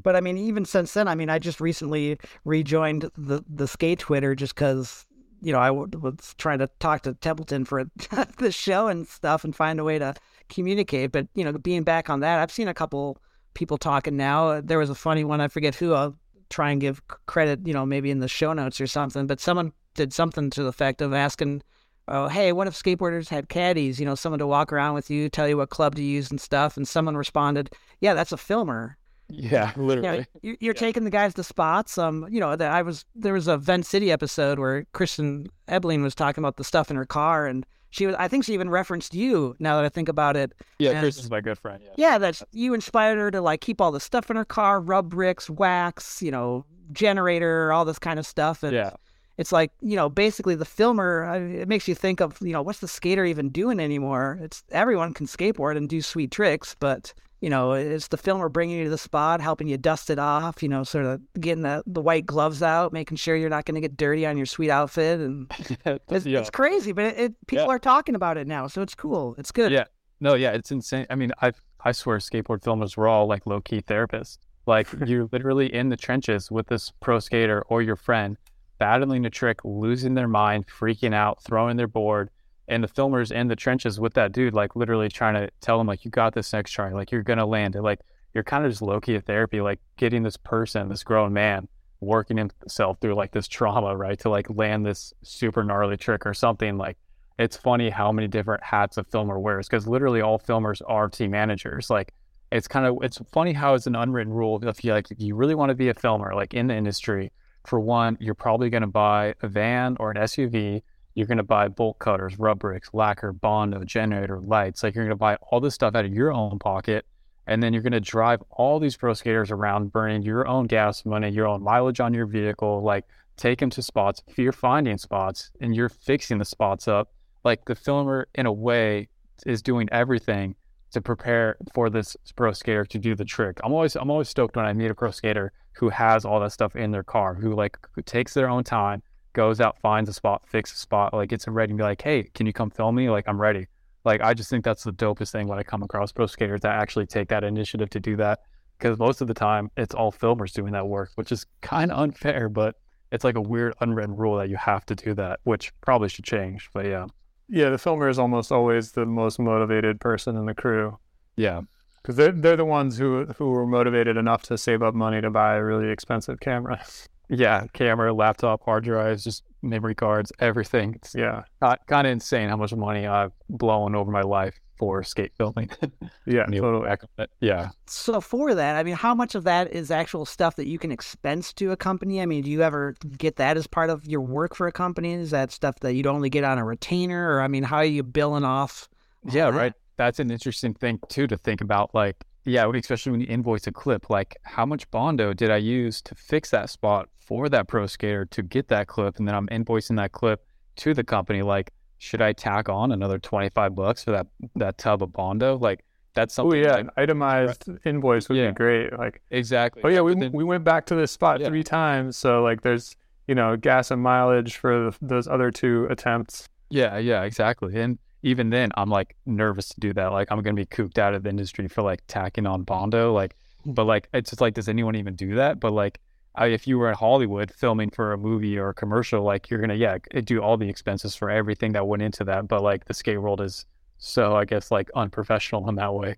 But I mean, even since then, I mean, I just recently rejoined the the skate Twitter just because you know I w- was trying to talk to Templeton for the show and stuff and find a way to communicate. But you know, being back on that, I've seen a couple people talking now. Uh, There was a funny one, I forget who. I'll try and give credit, you know, maybe in the show notes or something. But someone did something to the effect of asking oh, hey, what if skateboarders had caddies? You know, someone to walk around with you, tell you what club to use and stuff. And someone responded, yeah, that's a filmer. Yeah, literally. You know, you're, you're taking the guys to spots. Um, you know, I was there was a Vent City episode where Kristen Ebling was talking about the stuff in her car, and she was. I think she even referenced you. Now that I think about it. Yeah, And- Kristen's my good friend. Yeah. Yeah, that's you inspired her to like keep all the stuff in her car, rub bricks, wax, you know, generator, all this kind of stuff. And Yeah. It's like you know, basically the filmer. I- It makes you think of you know, what's the skater even doing anymore? It's everyone can skateboard and do sweet tricks, but you know, it's the filmer bringing you to the spot, helping you dust it off. You know, sort of getting the the white gloves out, making sure you're not going to get dirty on your sweet outfit, and it's, yeah. it's crazy, but it, it people Yeah. are talking about it now, so it's cool. It's good. Yeah. No, yeah, it's insane. I mean, I I swear skateboard filmers were all like low key therapists. Like you're literally in the trenches with this pro skater or your friend battling a trick, losing their mind, freaking out, throwing their board, and the filmers in the trenches with that dude, like literally trying to tell him like you got this next try, like you're gonna land it. Like you're kind of just low key therapy, like getting this person, this grown man, working himself through like this trauma, right, to like land this super gnarly trick or something like it's funny how many different hats a filmer wears because literally all filmers are team managers. Like it's kind of it's funny how it's an unwritten rule. If you like, if you really want to be a filmer, like in the industry, for one, you're probably going to buy a van or an SUV. You're going to buy bolt cutters, rub bricks, lacquer, bondo, generator, lights. Like you're going to buy all this stuff out of your own pocket. And then you're going to drive all these pro skaters around burning your own gas money, your own mileage on your vehicle, like take them to spots. If you're finding spots and you're fixing the spots up, like the filmer in a way is doing everything to prepare for this pro skater to do the trick. I'm always I'm always stoked when I meet a pro skater who has all that stuff in their car, who like who takes their own time, goes out, finds a spot, fixes a spot, like gets it ready and be like, hey, can you come film me? Like I'm ready. Like I just think that's the dopest thing when I come across pro skaters that actually take that initiative to do that. Because most of the time it's all filmers doing that work, which is kind of unfair, but it's like a weird unwritten rule that you have to do that, which probably should change. But yeah, Yeah, the filmer is almost always the most motivated person in the crew yeah, because they're they're the ones who who were motivated enough to save up money to buy a really expensive camera. yeah. Camera, laptop, hard drives, just memory cards, everything. It's yeah, kind of insane how much money I've blown over my life for skate filming. yeah, When you totally. look back on it. Yeah. So for that, I mean, how much of that is actual stuff that you can expense to a company? I mean, do you ever get that as part of your work for a company? Is that stuff that you'd only get on a retainer, or I mean, how are you billing off? Yeah, that? right. That's an interesting thing too to think about. Like, yeah, especially when you invoice a clip, like how much bondo did I use to fix that spot for that pro skater to get that clip, and then I'm invoicing that clip to the company. Like, should I tack on another twenty five bucks for that that tub of bondo? Like, that's oh, something. Oh yeah, an itemized invoice would Yeah. be great. Like, exactly. oh yeah, we then- we went back to this spot Yeah. three times, so like there's you know gas and mileage for the, those other two attempts. Yeah, yeah, exactly. And even then, I'm like nervous to do that. Like, I'm gonna be cooped out of the industry for like tacking on bondo. Like, but like, it's just like, does anyone even do that? But like, I, if you were in Hollywood filming for a movie or a commercial, like, you're gonna yeah do all the expenses for everything that went into that. But like, the skate world is so, I guess, like unprofessional in that way.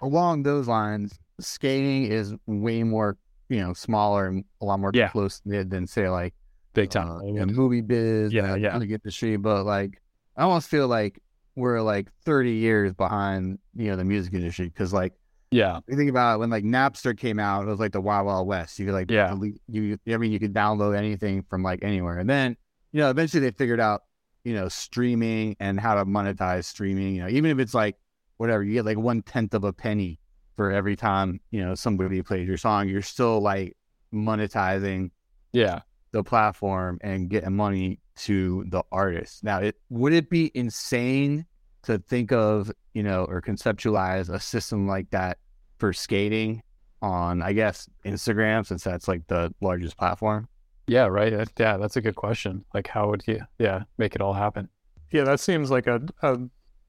Along those lines, skating is way more, you know, smaller and a lot more Yeah. close knit than say like Big time. uh, movie biz, Yeah, yeah. the industry. But like, I almost feel like we're like 30 years behind, you know, the music industry because like yeah, you think about it, when like Napster came out, it was like the Wild Wild West. You could like, Yeah. delete- you, I mean, you could download anything from like anywhere. And then, you know, eventually they figured out, you know, streaming and how to monetize streaming. You know, even if it's like whatever, you get like one tenth of a penny for every time you know somebody plays your song. You're still like monetizing yeah. the platform and getting money to the artist. Now, it would it be insane to think of, you know, or conceptualize a system like that for skating on, I guess, Instagram, since that's like the largest platform? Yeah, right. That- Yeah, that's a good question. Like, how would you, yeah, make it all happen? Yeah, that seems like a, a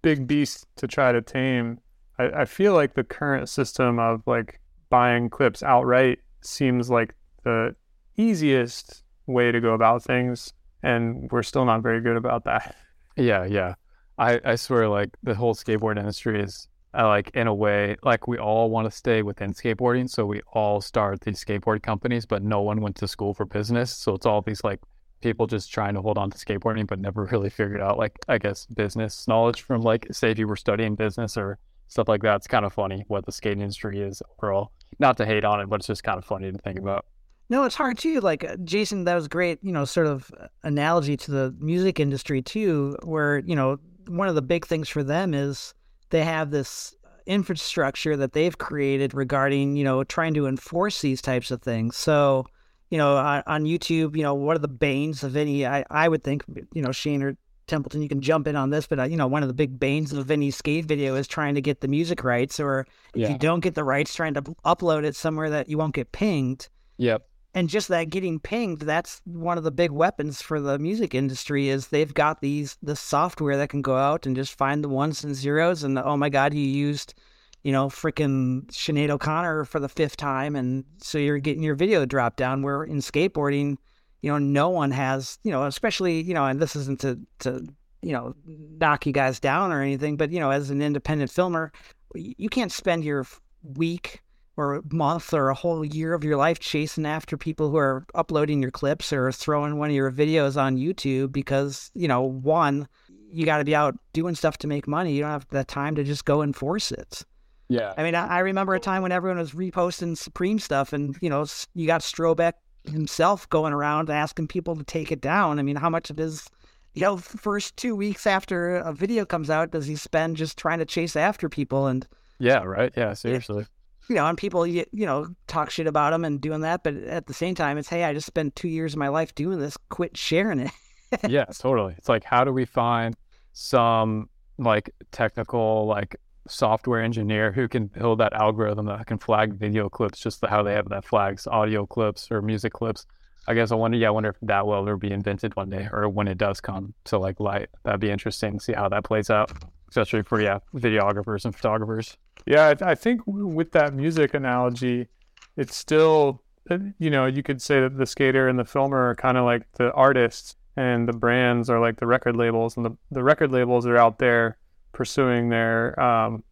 big beast to try to tame. I, I feel like the current system of like buying clips outright seems like the easiest way to go about things, and we're still not very good about that. Yeah, yeah. I, I swear, like the whole skateboard industry is uh, like in a way, like we all want to stay within skateboarding, so we all start these skateboard companies, but no one went to school for business, so it's all these like people just trying to hold on to skateboarding, but never really figured out like I guess business knowledge from like say if you were studying business or stuff like that. It's kind of funny what the skate industry is overall. Not to hate on it, but it's just kind of funny to think about. No, it's hard too. Like uh, Jason, that was great. You know, sort of analogy to the music industry too, where you know one of the big things for them is they have this infrastructure that they've created regarding you know trying to enforce these types of things. So you know on, on YouTube, you know what are the banes of any? I I would think you know Shane or Templeton, you can jump in on this, but uh, you know, one of the big banes of any skate video is trying to get the music rights, or if Yeah. you don't get the rights, trying to upload it somewhere that you won't get pinged. Yep. And just that getting pinged, that's one of the big weapons for the music industry is they've got these the software that can go out and just find the ones and zeros and oh my god, you used, you know, freaking Sinead O'Connor for the fifth time and so you're getting your video dropped down where in skateboarding, you know, no one has, you know, especially, you know, and this isn't to to, you know, knock you guys down or anything, but you know, as an independent filmer, you can't spend your week or a month or a whole year of your life chasing after people who are uploading your clips or throwing one of your videos on YouTube because, you know, one, you got to be out doing stuff to make money. You don't have the time to just go enforce it. Yeah. I mean, I, I remember a time when everyone was reposting Supreme stuff and, you know, you got Strobeck himself going around asking people to take it down. I mean, how much of his, you know, first two weeks after a video comes out does he spend just trying to chase after people and, Yeah. Right. Yeah. Seriously. You know, and people, you, you know, talk shit about them and doing that. But at the same time, it's, hey, I just spent two years of my life doing this. Quit sharing it. yeah, totally. It's like, how do we find some like technical, like software engineer who can build that algorithm that can flag video clips just how they have that flags audio clips or music clips? I guess I wonder, yeah, I wonder if that will ever be invented one day or when it does come to like light. That'd be interesting to see how that plays out, especially for, yeah, videographers and photographers. Yeah, I, I think w- with that music analogy, it's still, uh, you know, you could say that the skater and the filmer are kind of like the artists, and the brands are like the record labels, and the, the record labels are out there pursuing their, um,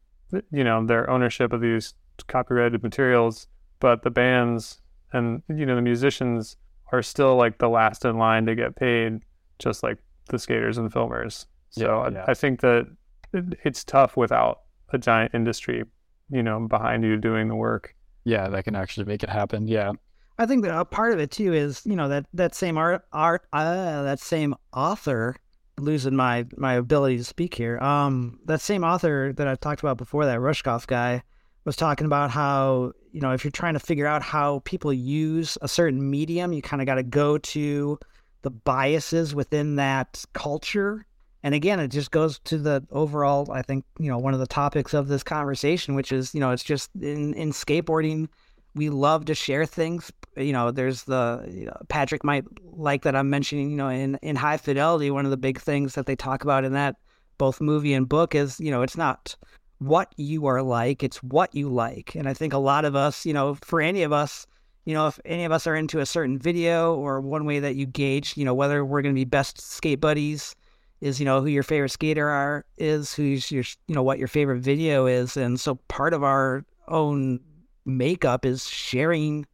you know, their ownership of these copyrighted materials, but the bands and you know the musicians are still like the last in line to get paid, just like the skaters and filmers. So Yeah, I, yeah. I think that it's tough without a giant industry, you know, behind you doing the work. Yeah, that can actually make it happen. Yeah. I think that a part of it too is, you know, that, that same art, art, uh, that same author, losing my, my ability to speak here. Um, that same author that I talked about before, that Rushkoff guy, was talking about how, you know, if you're trying to figure out how people use a certain medium, you kind of got to go to the biases within that culture. And again, it just goes to the overall, I think, you know, one of the topics of this conversation, which is, you know, it's just in, in skateboarding, we love to share things. You know, there's the you know, Patrick might like that I'm mentioning. You know, in in High Fidelity, one of the big things that they talk about in that both movie and book is you know it's not what you are like, it's what you like. And I think a lot of us, you know, for any of us, you know, if any of us are into a certain video or one way that you gauge, you know, whether we're going to be best skate buddies is, you know, who your favorite skater are, is who's your, you know, what your favorite video is. And so part of our own makeup is sharing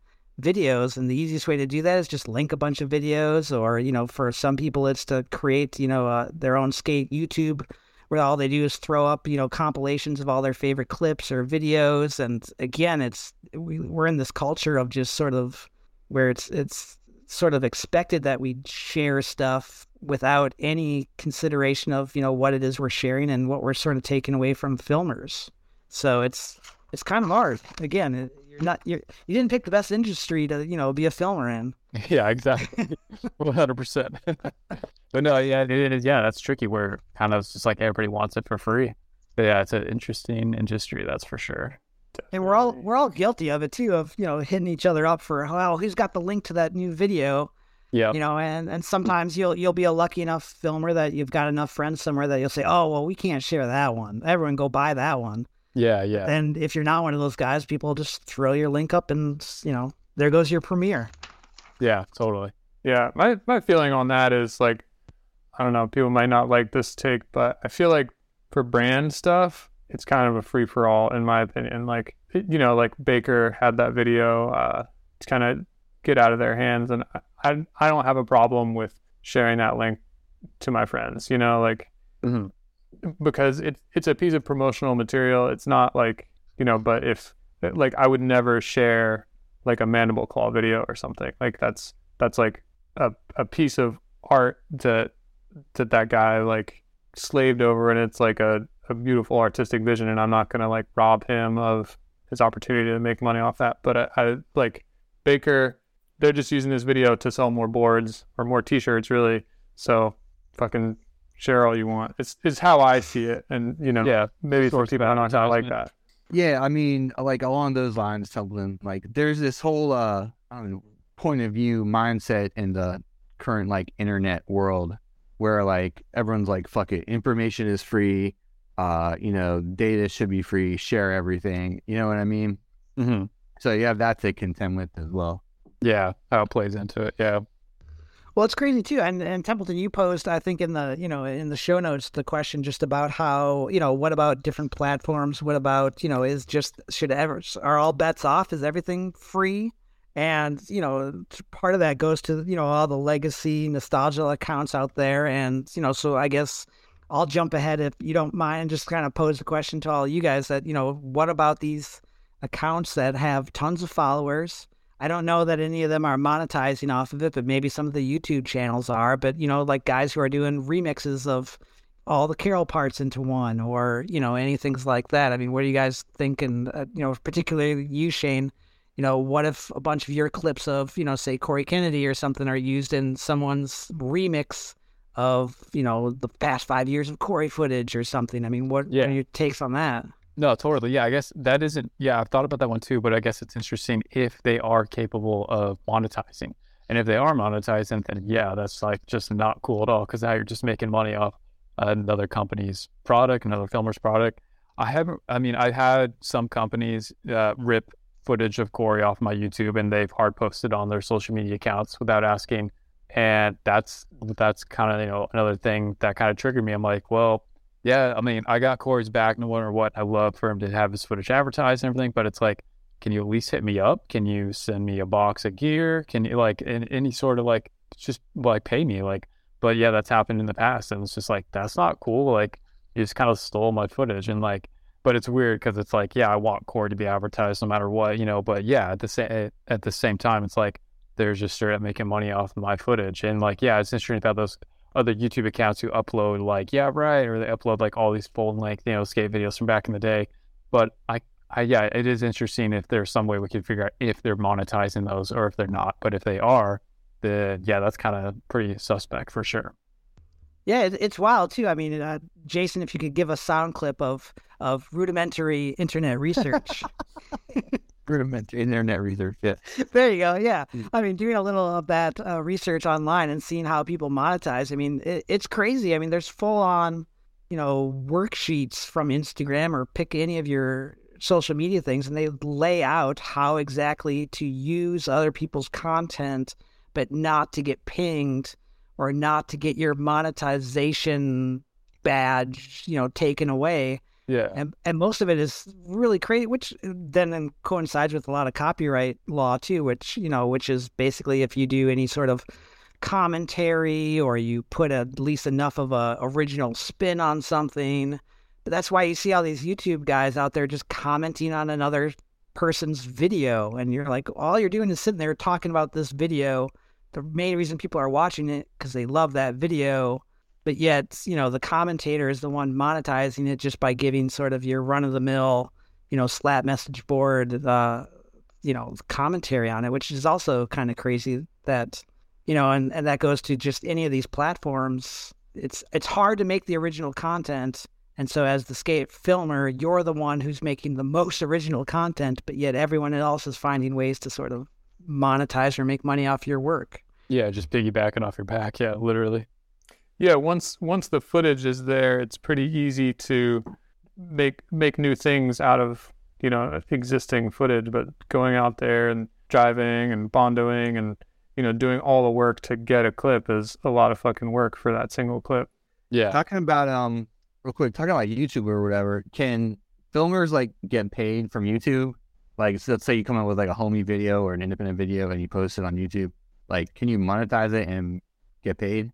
videos and the easiest way to do that is just link a bunch of videos or you know for some people it's to create you know uh, their own skate youtube where all they do is throw up you know compilations of all their favorite clips or videos and again it's we, we're in this culture of just sort of where it's it's sort of expected that we share stuff without any consideration of you know what it is we're sharing and what we're sort of taking away from filmers so it's it's kind of hard again you're not you're, you didn't pick the best industry to you know be a filmer in Yeah, exactly. One hundred percent. But no, yeah, it is. Yeah, that's tricky. Where kind of it's just like everybody wants it for free. But yeah, it's an interesting industry, that's for sure. and we're all we're all guilty of it too of you know hitting each other up for well who's got the link to that new video Yeah, you know and and sometimes you'll you'll be a lucky enough filmer that you've got enough friends somewhere that you'll say oh well we can't share that one everyone go buy that one yeah, yeah, and if you're not one of those guys people just throw your link up and you know there goes your premiere yeah, totally. Yeah, my my feeling on that is like, I don't know, people might not like this take, but I feel like for brand stuff, it's kind of a free for all in my opinion. Like, you know, like Baker had that video. Uh, it's kind of get out of their hands. And I I don't have a problem with sharing that link to my friends. You know, like Mhm. because it's it's a piece of promotional material. It's not like you know, but if like I would never share like a mandible claw video or something. Like that's that's like a a piece of art that that that guy like slaved over, and it's like a a beautiful artistic vision. And I'm not gonna like rob him of his opportunity to make money off that. But I, I like Baker. They're just using this video to sell more boards or more T-shirts, really. So fucking share all you want. It's it's how I see it, and you know, Yeah. maybe some Source people are not gonna like that. Yeah, I mean, like along those lines, something like there's this whole uh, I don't know, point of view mindset in the current like internet world where like everyone's like, "Fuck it, information is free." Uh, you know, data should be free. Share everything. You know what I mean? hmm So you have that to contend with as well. Yeah. How it plays into it. Yeah. Well, it's crazy too. And and Templeton, you posed, I think, in the you know in the show notes, the question just about how you know what about different platforms? What about you know is just should ever are all bets off? Is everything free? And you know part of that goes to you know all the legacy nostalgia accounts out there, and you know so I guess I'll jump ahead if you don't mind, just kind of pose the question to all you guys that you know what about these accounts that have tons of followers? I don't know that any of them are monetizing off of it, but maybe some of the YouTube channels are. But you know, like guys who are doing remixes of all the Carroll parts into one, or you know, anything like that. I mean, what are you guys thinking? Uh, you know, particularly you, Shane. You know, what if a bunch of your clips of you know, say Corey Kennedy or something are used in someone's remix of you know the past five years of Corey footage or something? I mean, what Yeah. are your takes on that? No, totally. Yeah, I guess that isn't. Yeah, I've thought about that one too, but I guess it's interesting if they are capable of monetizing. And if they are monetizing, then yeah, that's like just not cool at all because now you're just making money off another company's product, another filmer's product. I haven't, I mean, I had some companies uh, rip footage of Corey off my YouTube and they've hard posted on their social media accounts without asking. And that's, that's kind of, you know, another thing that kind of triggered me. I'm like, well, yeah, I mean, I got Corey's back no matter what. I love for him to have his footage advertised and everything, but it's like, can you at least hit me up? Can you send me a box of gear? Can you like in, any sort of like just like pay me? Like, but yeah, that's happened in the past, and it's just like that's not cool. Like, you just kind of stole my footage, and like, but it's weird because it's like, yeah, I want Corey to be advertised no matter what, you know. But yeah, at the same eh, at the same time, it's like they're just straight up making money off my footage, and like, yeah, it's interesting about those other YouTube accounts who upload like, yeah, right, or they upload like all these full length, you know, skate videos from back in the day. But I, I, yeah, it is interesting if there's some way we can figure out if they're monetizing those or if they're not. But if they are, then yeah, that's kind of pretty suspect for sure. Yeah, it, it's wild too. I mean, uh, Jason, if you could give a sound clip of of rudimentary internet research. Rudimentary internet research. Yeah. there you go. Yeah, Mm. I mean, doing a little of that uh, research online and seeing how people monetize. I mean, it, it's crazy. I mean, there's full on, you know, worksheets from Instagram or pick any of your social media things, and they lay out how exactly to use other people's content, but not to get pinged or not to get your monetization badge, you know, taken away Yeah. and and most of it is really crazy, which then coincides with a lot of copyright law too, which you know, which is basically if you do any sort of commentary or you put at least enough of a original spin on something. But that's why you see all these YouTube guys out there just commenting on another person's video, and you're like, all you're doing is sitting there talking about this video. The main reason people are watching it because they love that video but yet you know the commentator is the one monetizing it just by giving sort of your run of the mill you know slap message board uh you know commentary on it which is also kind of crazy that you know and and that goes to just any of these platforms it's it's hard to make the original content and so as the skate filmer you're the one who's making the most original content but yet everyone else is finding ways to sort of monetize or make money off your work Yeah. Just piggybacking off your back. Yeah. Literally. Yeah, once once the footage is there, it's pretty easy to make make new things out of you know existing footage. But going out there and driving and bondoing and you know doing all the work to get a clip is a lot of fucking work for that single clip. Yeah. Talking about um, real quick, talking about YouTube or whatever. Can filmers like get paid from YouTube? like so let's say you come up with like a homie video or an independent video and you post it on YouTube, like can you monetize it and get paid?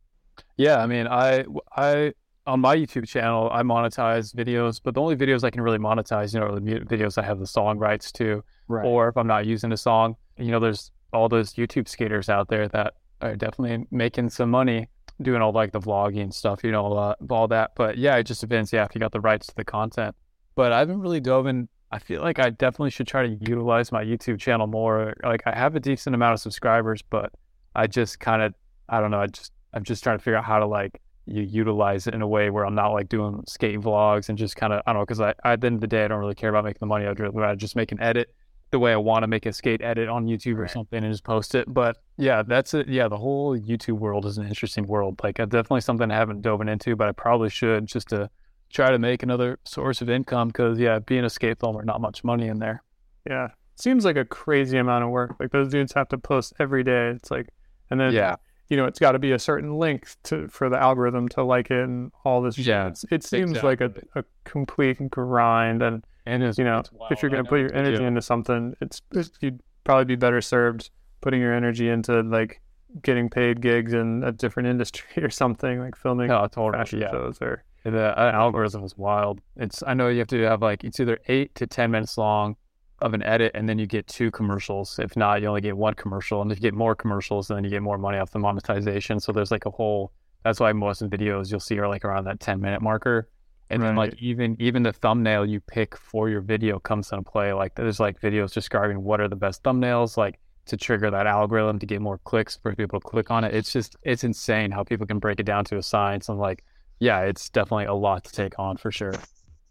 Yeah, I mean, I I on my YouTube channel I monetize videos, but the only videos I can really monetize, you know, are the videos I have the song rights to, or if I'm not using a song, you know, there's all those YouTube skaters out there that are definitely making some money doing all like the vlogging stuff, you know, uh, all that. But yeah, it just depends. Yeah, if you got the rights to the content. But I haven't really dove in. I feel like I definitely should try to utilize my YouTube channel more. Like I have a decent amount of subscribers, but I just kind of, I don't know. I just, I'm just trying to figure out how to like you utilize it in a way where I'm not like doing skate vlogs and just kind of, I don't know, because I, at the end of the day, I don't really care about making the money. I'd rather just make an edit the way I want to make a skate edit on YouTube or something and just post it. But yeah, that's it. Yeah, the whole YouTube world is an interesting world. Like, it's definitely something I haven't dove into, but I probably should just to try to make another source of income. Because yeah, being a skate filmer, not much money in there. Yeah. Seems like a crazy amount of work. Like those dudes have to post every day. It's like, and then Yeah, you know, it's got to be a certain length to for the algorithm to like it and all this. Yeah, It's- it seems like a, a complete grind. And and you know, if you're going to put your energy into something, it's, it's you'd probably be better served putting your energy into like getting paid gigs in a different industry or something like filming No, totally. fashion Yeah, shows or the uh, algorithm is wild. It's I know you have to have like it's either eight to ten minutes long of an edit, and then you get two commercials. If not, you only get one commercial, and if you get more commercials, then you get more money off the monetization. So there's like a whole. That's why most of the videos you'll see are like around that ten minute marker. And then like even even the thumbnail you pick for your video comes into play. Like there's like videos describing what are the best thumbnails, like to trigger that algorithm to get more clicks for people to click on it. It's just it's insane how people can break it down to a science and like yeah, it's definitely a lot to take on for sure.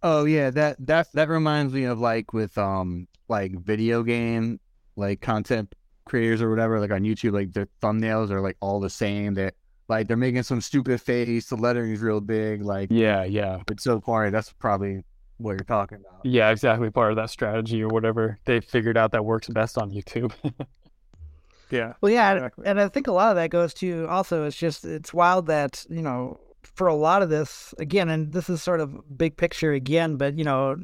Oh yeah, that that that reminds me of like with um like video game like content creators or whatever, like on YouTube, like their thumbnails are like all the same. That like they're making some stupid face, the lettering is real big, like Yeah, yeah. But so far That's probably what you're talking about. Yeah, exactly. Part of that strategy or whatever they figured out that works best on YouTube. yeah. Well, yeah, Exactly. and I think a lot of that goes to also it's just it's wild that you know for a lot of this again, and this is sort of big picture again, but you know,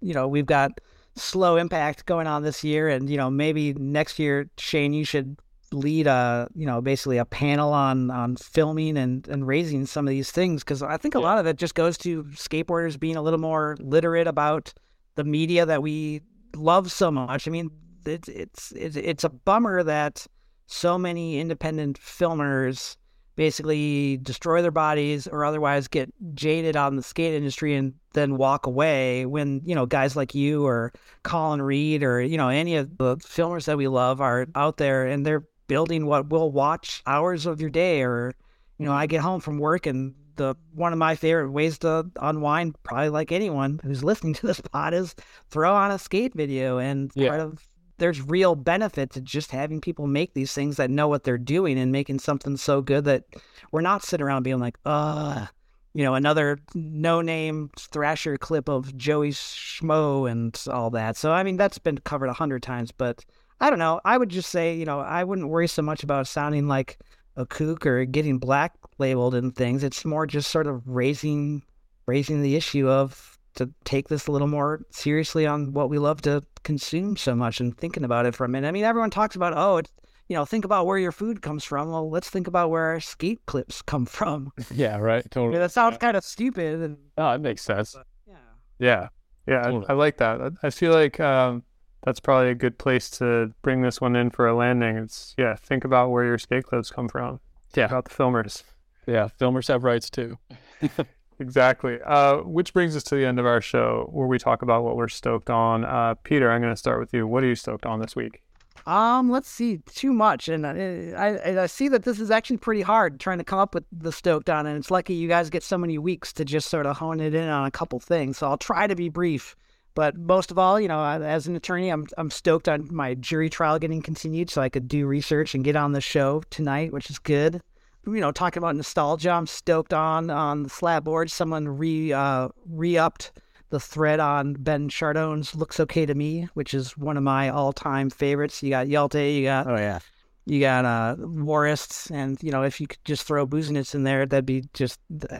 you know we've got slow impact going on this year, and you know maybe next year, Shane, you should lead a you know basically a panel on on filming and and raising some of these things because I think a Yeah. lot of it just goes to skateboarders being a little more literate about the media that we love so much. I mean, it's it's it's, it's a bummer that so many independent filmers basically destroy their bodies or otherwise get jaded on the skate industry and then walk away when you know guys like you or Colin Reed or you know any of the filmers that we love are out there and they're building what we'll watch hours of your day or you know I get home from work and the one of my favorite ways to unwind probably like anyone who's listening to this pod is throw on a skate video and Yeah. part of there's real benefit to just having people make these things that know what they're doing and making something so good that we're not sitting around being like, uh, you know, another no name Thrasher clip of Joey Schmo and all that. So, I mean, that's been covered a hundred times, but I don't know. I would just say, you know, I wouldn't worry so much about sounding like a kook or getting black labeled and things. It's more just sort of raising, raising the issue of to take this a little more seriously on what we love to consume so much and thinking about it for a minute. I mean, everyone talks about, oh, it's, you know, think about where your food comes from. Well, let's think about where our skate clips come from. yeah, right. I Totally. mean, that sounds kind of stupid. And, Oh, it makes sense. yeah. Yeah. Yeah, Totally. I, I like that. I, I feel like um, that's probably a good place to bring this one in for a landing. It's yeah, think about where your skate clips come from. Yeah. about the filmers. Yeah. Filmers have rights too. Exactly. Uh, which brings us to the end of our show, where we talk about what we're stoked on. Uh, Peter, I'm going to start with you. What are you stoked on this week? Um, let's see, too much, and I, I and I see that this is actually pretty hard trying to come up with the stoked on, and it's lucky you guys get so many weeks to just sort of hone it in on a couple things. So I'll try to be brief, but most of all, you know, as an attorney, I'm I'm stoked on my jury trial getting continued, so I could do research and get on the show tonight, which is good. You know, talking about nostalgia, I'm stoked on on the slap board. Someone re uh, re upped the thread on Ben Chadourne's "Looks Okay to Me," which is one of my all-time favorites. You got Yelte, you got Oh yeah. you got uh Warists, and you know if you could just throw Busenitz in there, that'd be just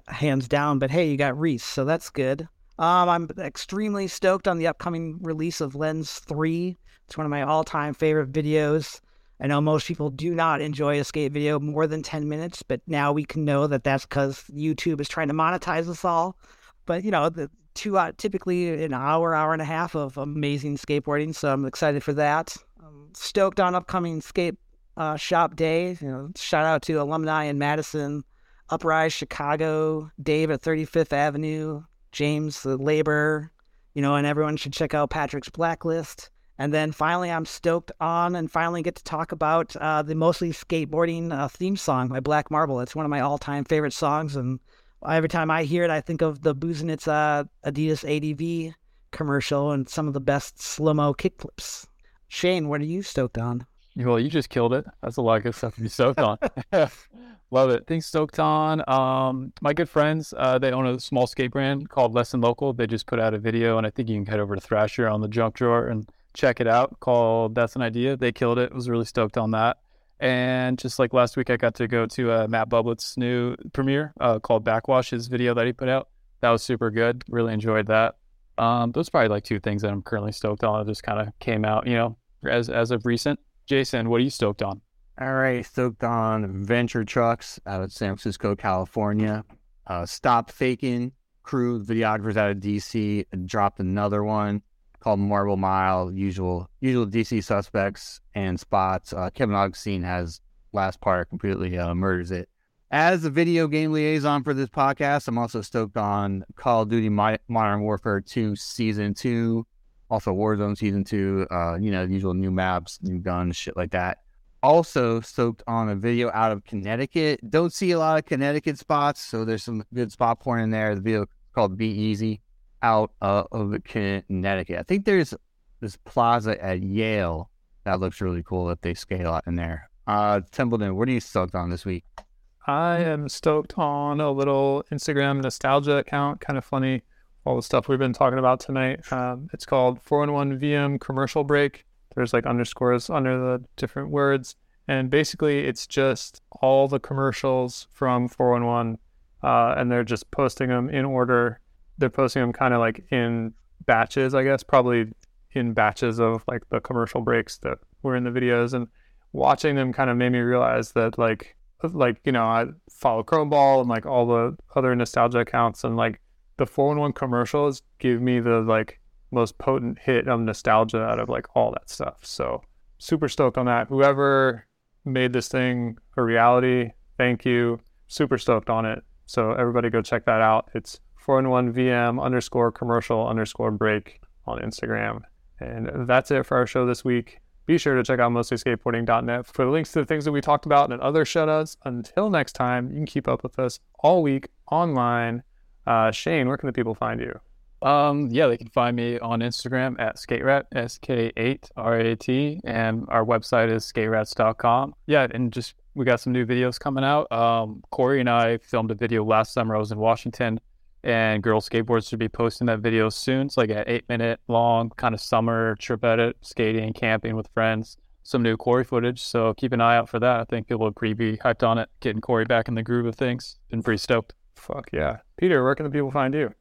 hands down. But hey, you got Reese, so that's good. Um, I'm extremely stoked on the upcoming release of Lenz Three It's one of my all-time favorite videos. I know most people do not enjoy a skate video more than 10 minutes, but now we can know that that's because YouTube is trying to monetize us all. But, you know, the two uh, typically an hour, hour and a half of amazing skateboarding. So I'm excited for that. I'm stoked on upcoming skate uh, shop day. You know, shout out to alumni in Madison, Uprise Chicago, Dave at 35th Avenue, James the Labor, you know, and everyone should check out Patrick's Blacklist. And then finally, I'm stoked on and finally get to talk about uh, the mostly skateboarding uh, theme song by Black Marble. It's one of my all time favorite songs. And every time I hear it, I think of the Busenitz uh, Adidas ADV commercial and some of the best slow mo kickflips. Shane, what are you stoked on? Well, you just killed it. That's a lot of good stuff to be stoked on. Love it. Things stoked on. Um, my good friends, uh, they own a small skate brand called Lesson Local. They just put out a video, and I think you can head over to Thrasher on the junk drawer and check it out called That's an Idea. They killed it. Was really stoked on that. And just like last week, I got to go to uh, Matt Bublett's new premiere uh, called Backwash, his video that he put out. That was super good. Really enjoyed that. Um, those probably like two things that I'm currently stoked on. It just kind of came out, you know, as as of recent. Jason, what are you stoked on? All right, stoked on Venture Trucks out of San Francisco, California. Uh, Stop Faking crew, videographers out of DC, dropped another one called Marble Mile, usual usual DC suspects and spots. Uh, Kevin Augustine has last part completely uh, murders it. As a video game liaison for this podcast, I'm also stoked on Call of Duty Modern Warfare 2 Season 2, also Warzone Season 2, uh, you know, usual new maps, new guns, shit like that. Also stoked on a video out of Connecticut. Don't see a lot of Connecticut spots, so there's some good spot porn in there. The video called Be Easy out of Connecticut. I think there's this plaza at Yale that looks really cool that they scale out in there. Uh, Templeton, what are you stoked on this week? I am stoked on a little Instagram nostalgia account. Kind of funny, all the stuff we've been talking about tonight. Um, it's called 411 VM Commercial Break. There's like underscores under the different words. And basically, it's just all the commercials from 411, uh, and they're just posting them in order they're posting them kind of like in batches, I guess, probably in batches of like the commercial breaks that were in the videos and watching them kind of made me realize that like like you know I follow Chromeball and like all the other nostalgia accounts and like the 411 commercials give me the like most potent hit of nostalgia out of like all that stuff. So super stoked on that. Whoever made this thing a reality, thank you. Super stoked on it. So everybody go check that out. It's 411 VM underscore commercial underscore break on Instagram. And that's it for our show this week. Be sure to check out mostlyskateboarding.net for the links to the things that we talked about and other shoutouts. Until next time, you can keep up with us all week online. Uh, Shane, where can the people find you? Um, yeah, they can find me on Instagram at skaterat, S-K-8 R-A-T, and our website is skaterats.com. Yeah, and just we got some new videos coming out. Um, Corey and I filmed a video last summer. I was in Washington and Girl Skateboards should be posting that video soon. It's like an eight minute long kind of summer trip edit, skating, camping with friends, some new Corey footage. So keep an eye out for that. I think people will pretty be hyped on it, getting Corey back in the groove of things. Been pretty stoked. Fuck yeah. Peter, where can the people find you?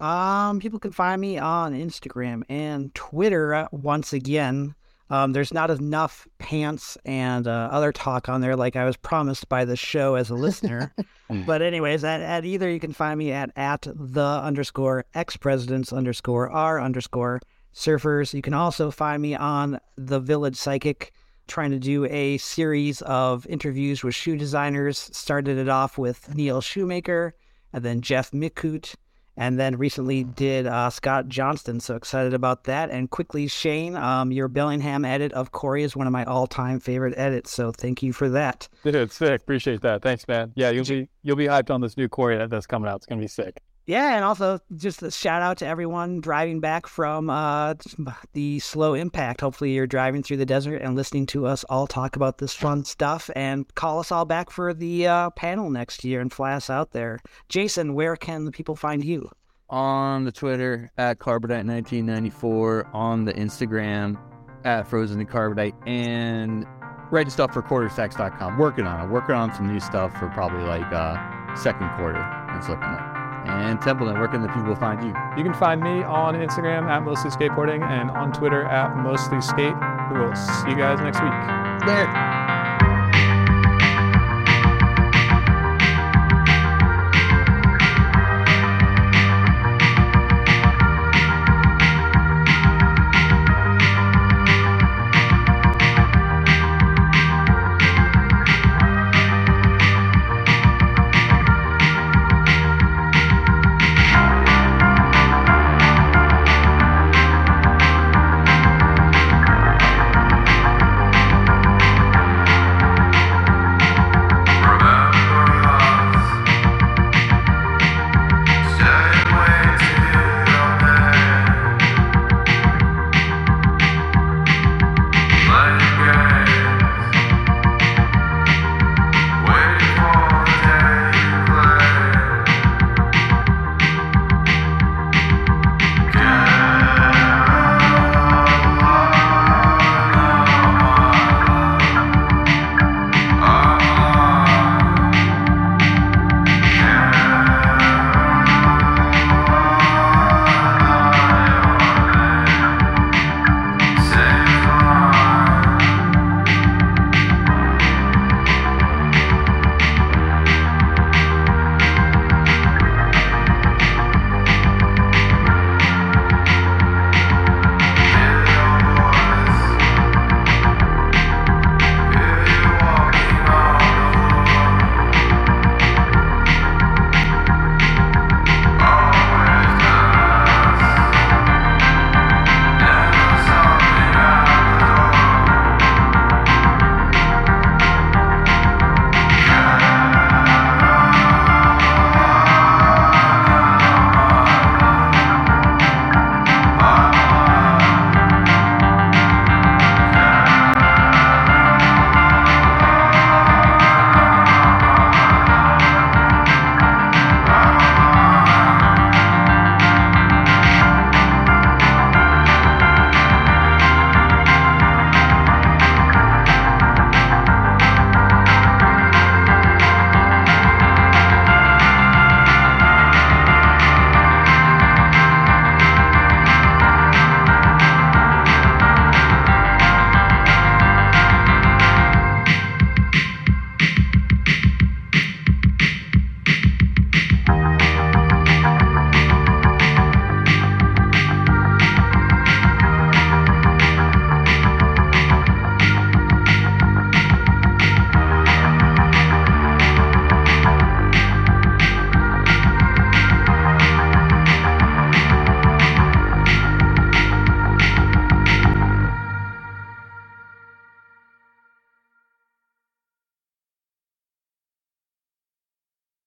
Um, people can find me on Instagram and Twitter once again um, there's not enough pants and uh, other talk on there like I was promised by the show as a listener. but anyways, at, at either you can find me at at the underscore ex presidents underscore r underscore surfers. You can also find me on the Village Psychic, trying to do a series of interviews with shoe designers. Started it off with Neil Shoemaker and then Jeff Mikut and then recently did uh, Scott Johnston. So excited about that. And quickly, Shane, um, your Bellingham edit of Corey is one of my all-time favorite edits. So thank you for that. Dude, sick. Appreciate that. Thanks, man. Yeah, you'll be you'll be hyped on this new Corey that's coming out. It's gonna be sick. Yeah, and also just a shout out to everyone driving back from uh, the slow impact. Hopefully, you're driving through the desert and listening to us all talk about this fun stuff and call us all back for the uh, panel next year and fly us out there. Jason, where can the people find you? On the Twitter at Carbonite1994, on the Instagram at Frozen to Carbonite, and writing stuff for quartersnacks.com. Working on it. Working on some new stuff for probably like uh, second quarter. It's looking like. And Templeton, where can the people find you? You can find me on Instagram at mostly skateboarding and on Twitter at mostly skate. We will see you guys next week. There.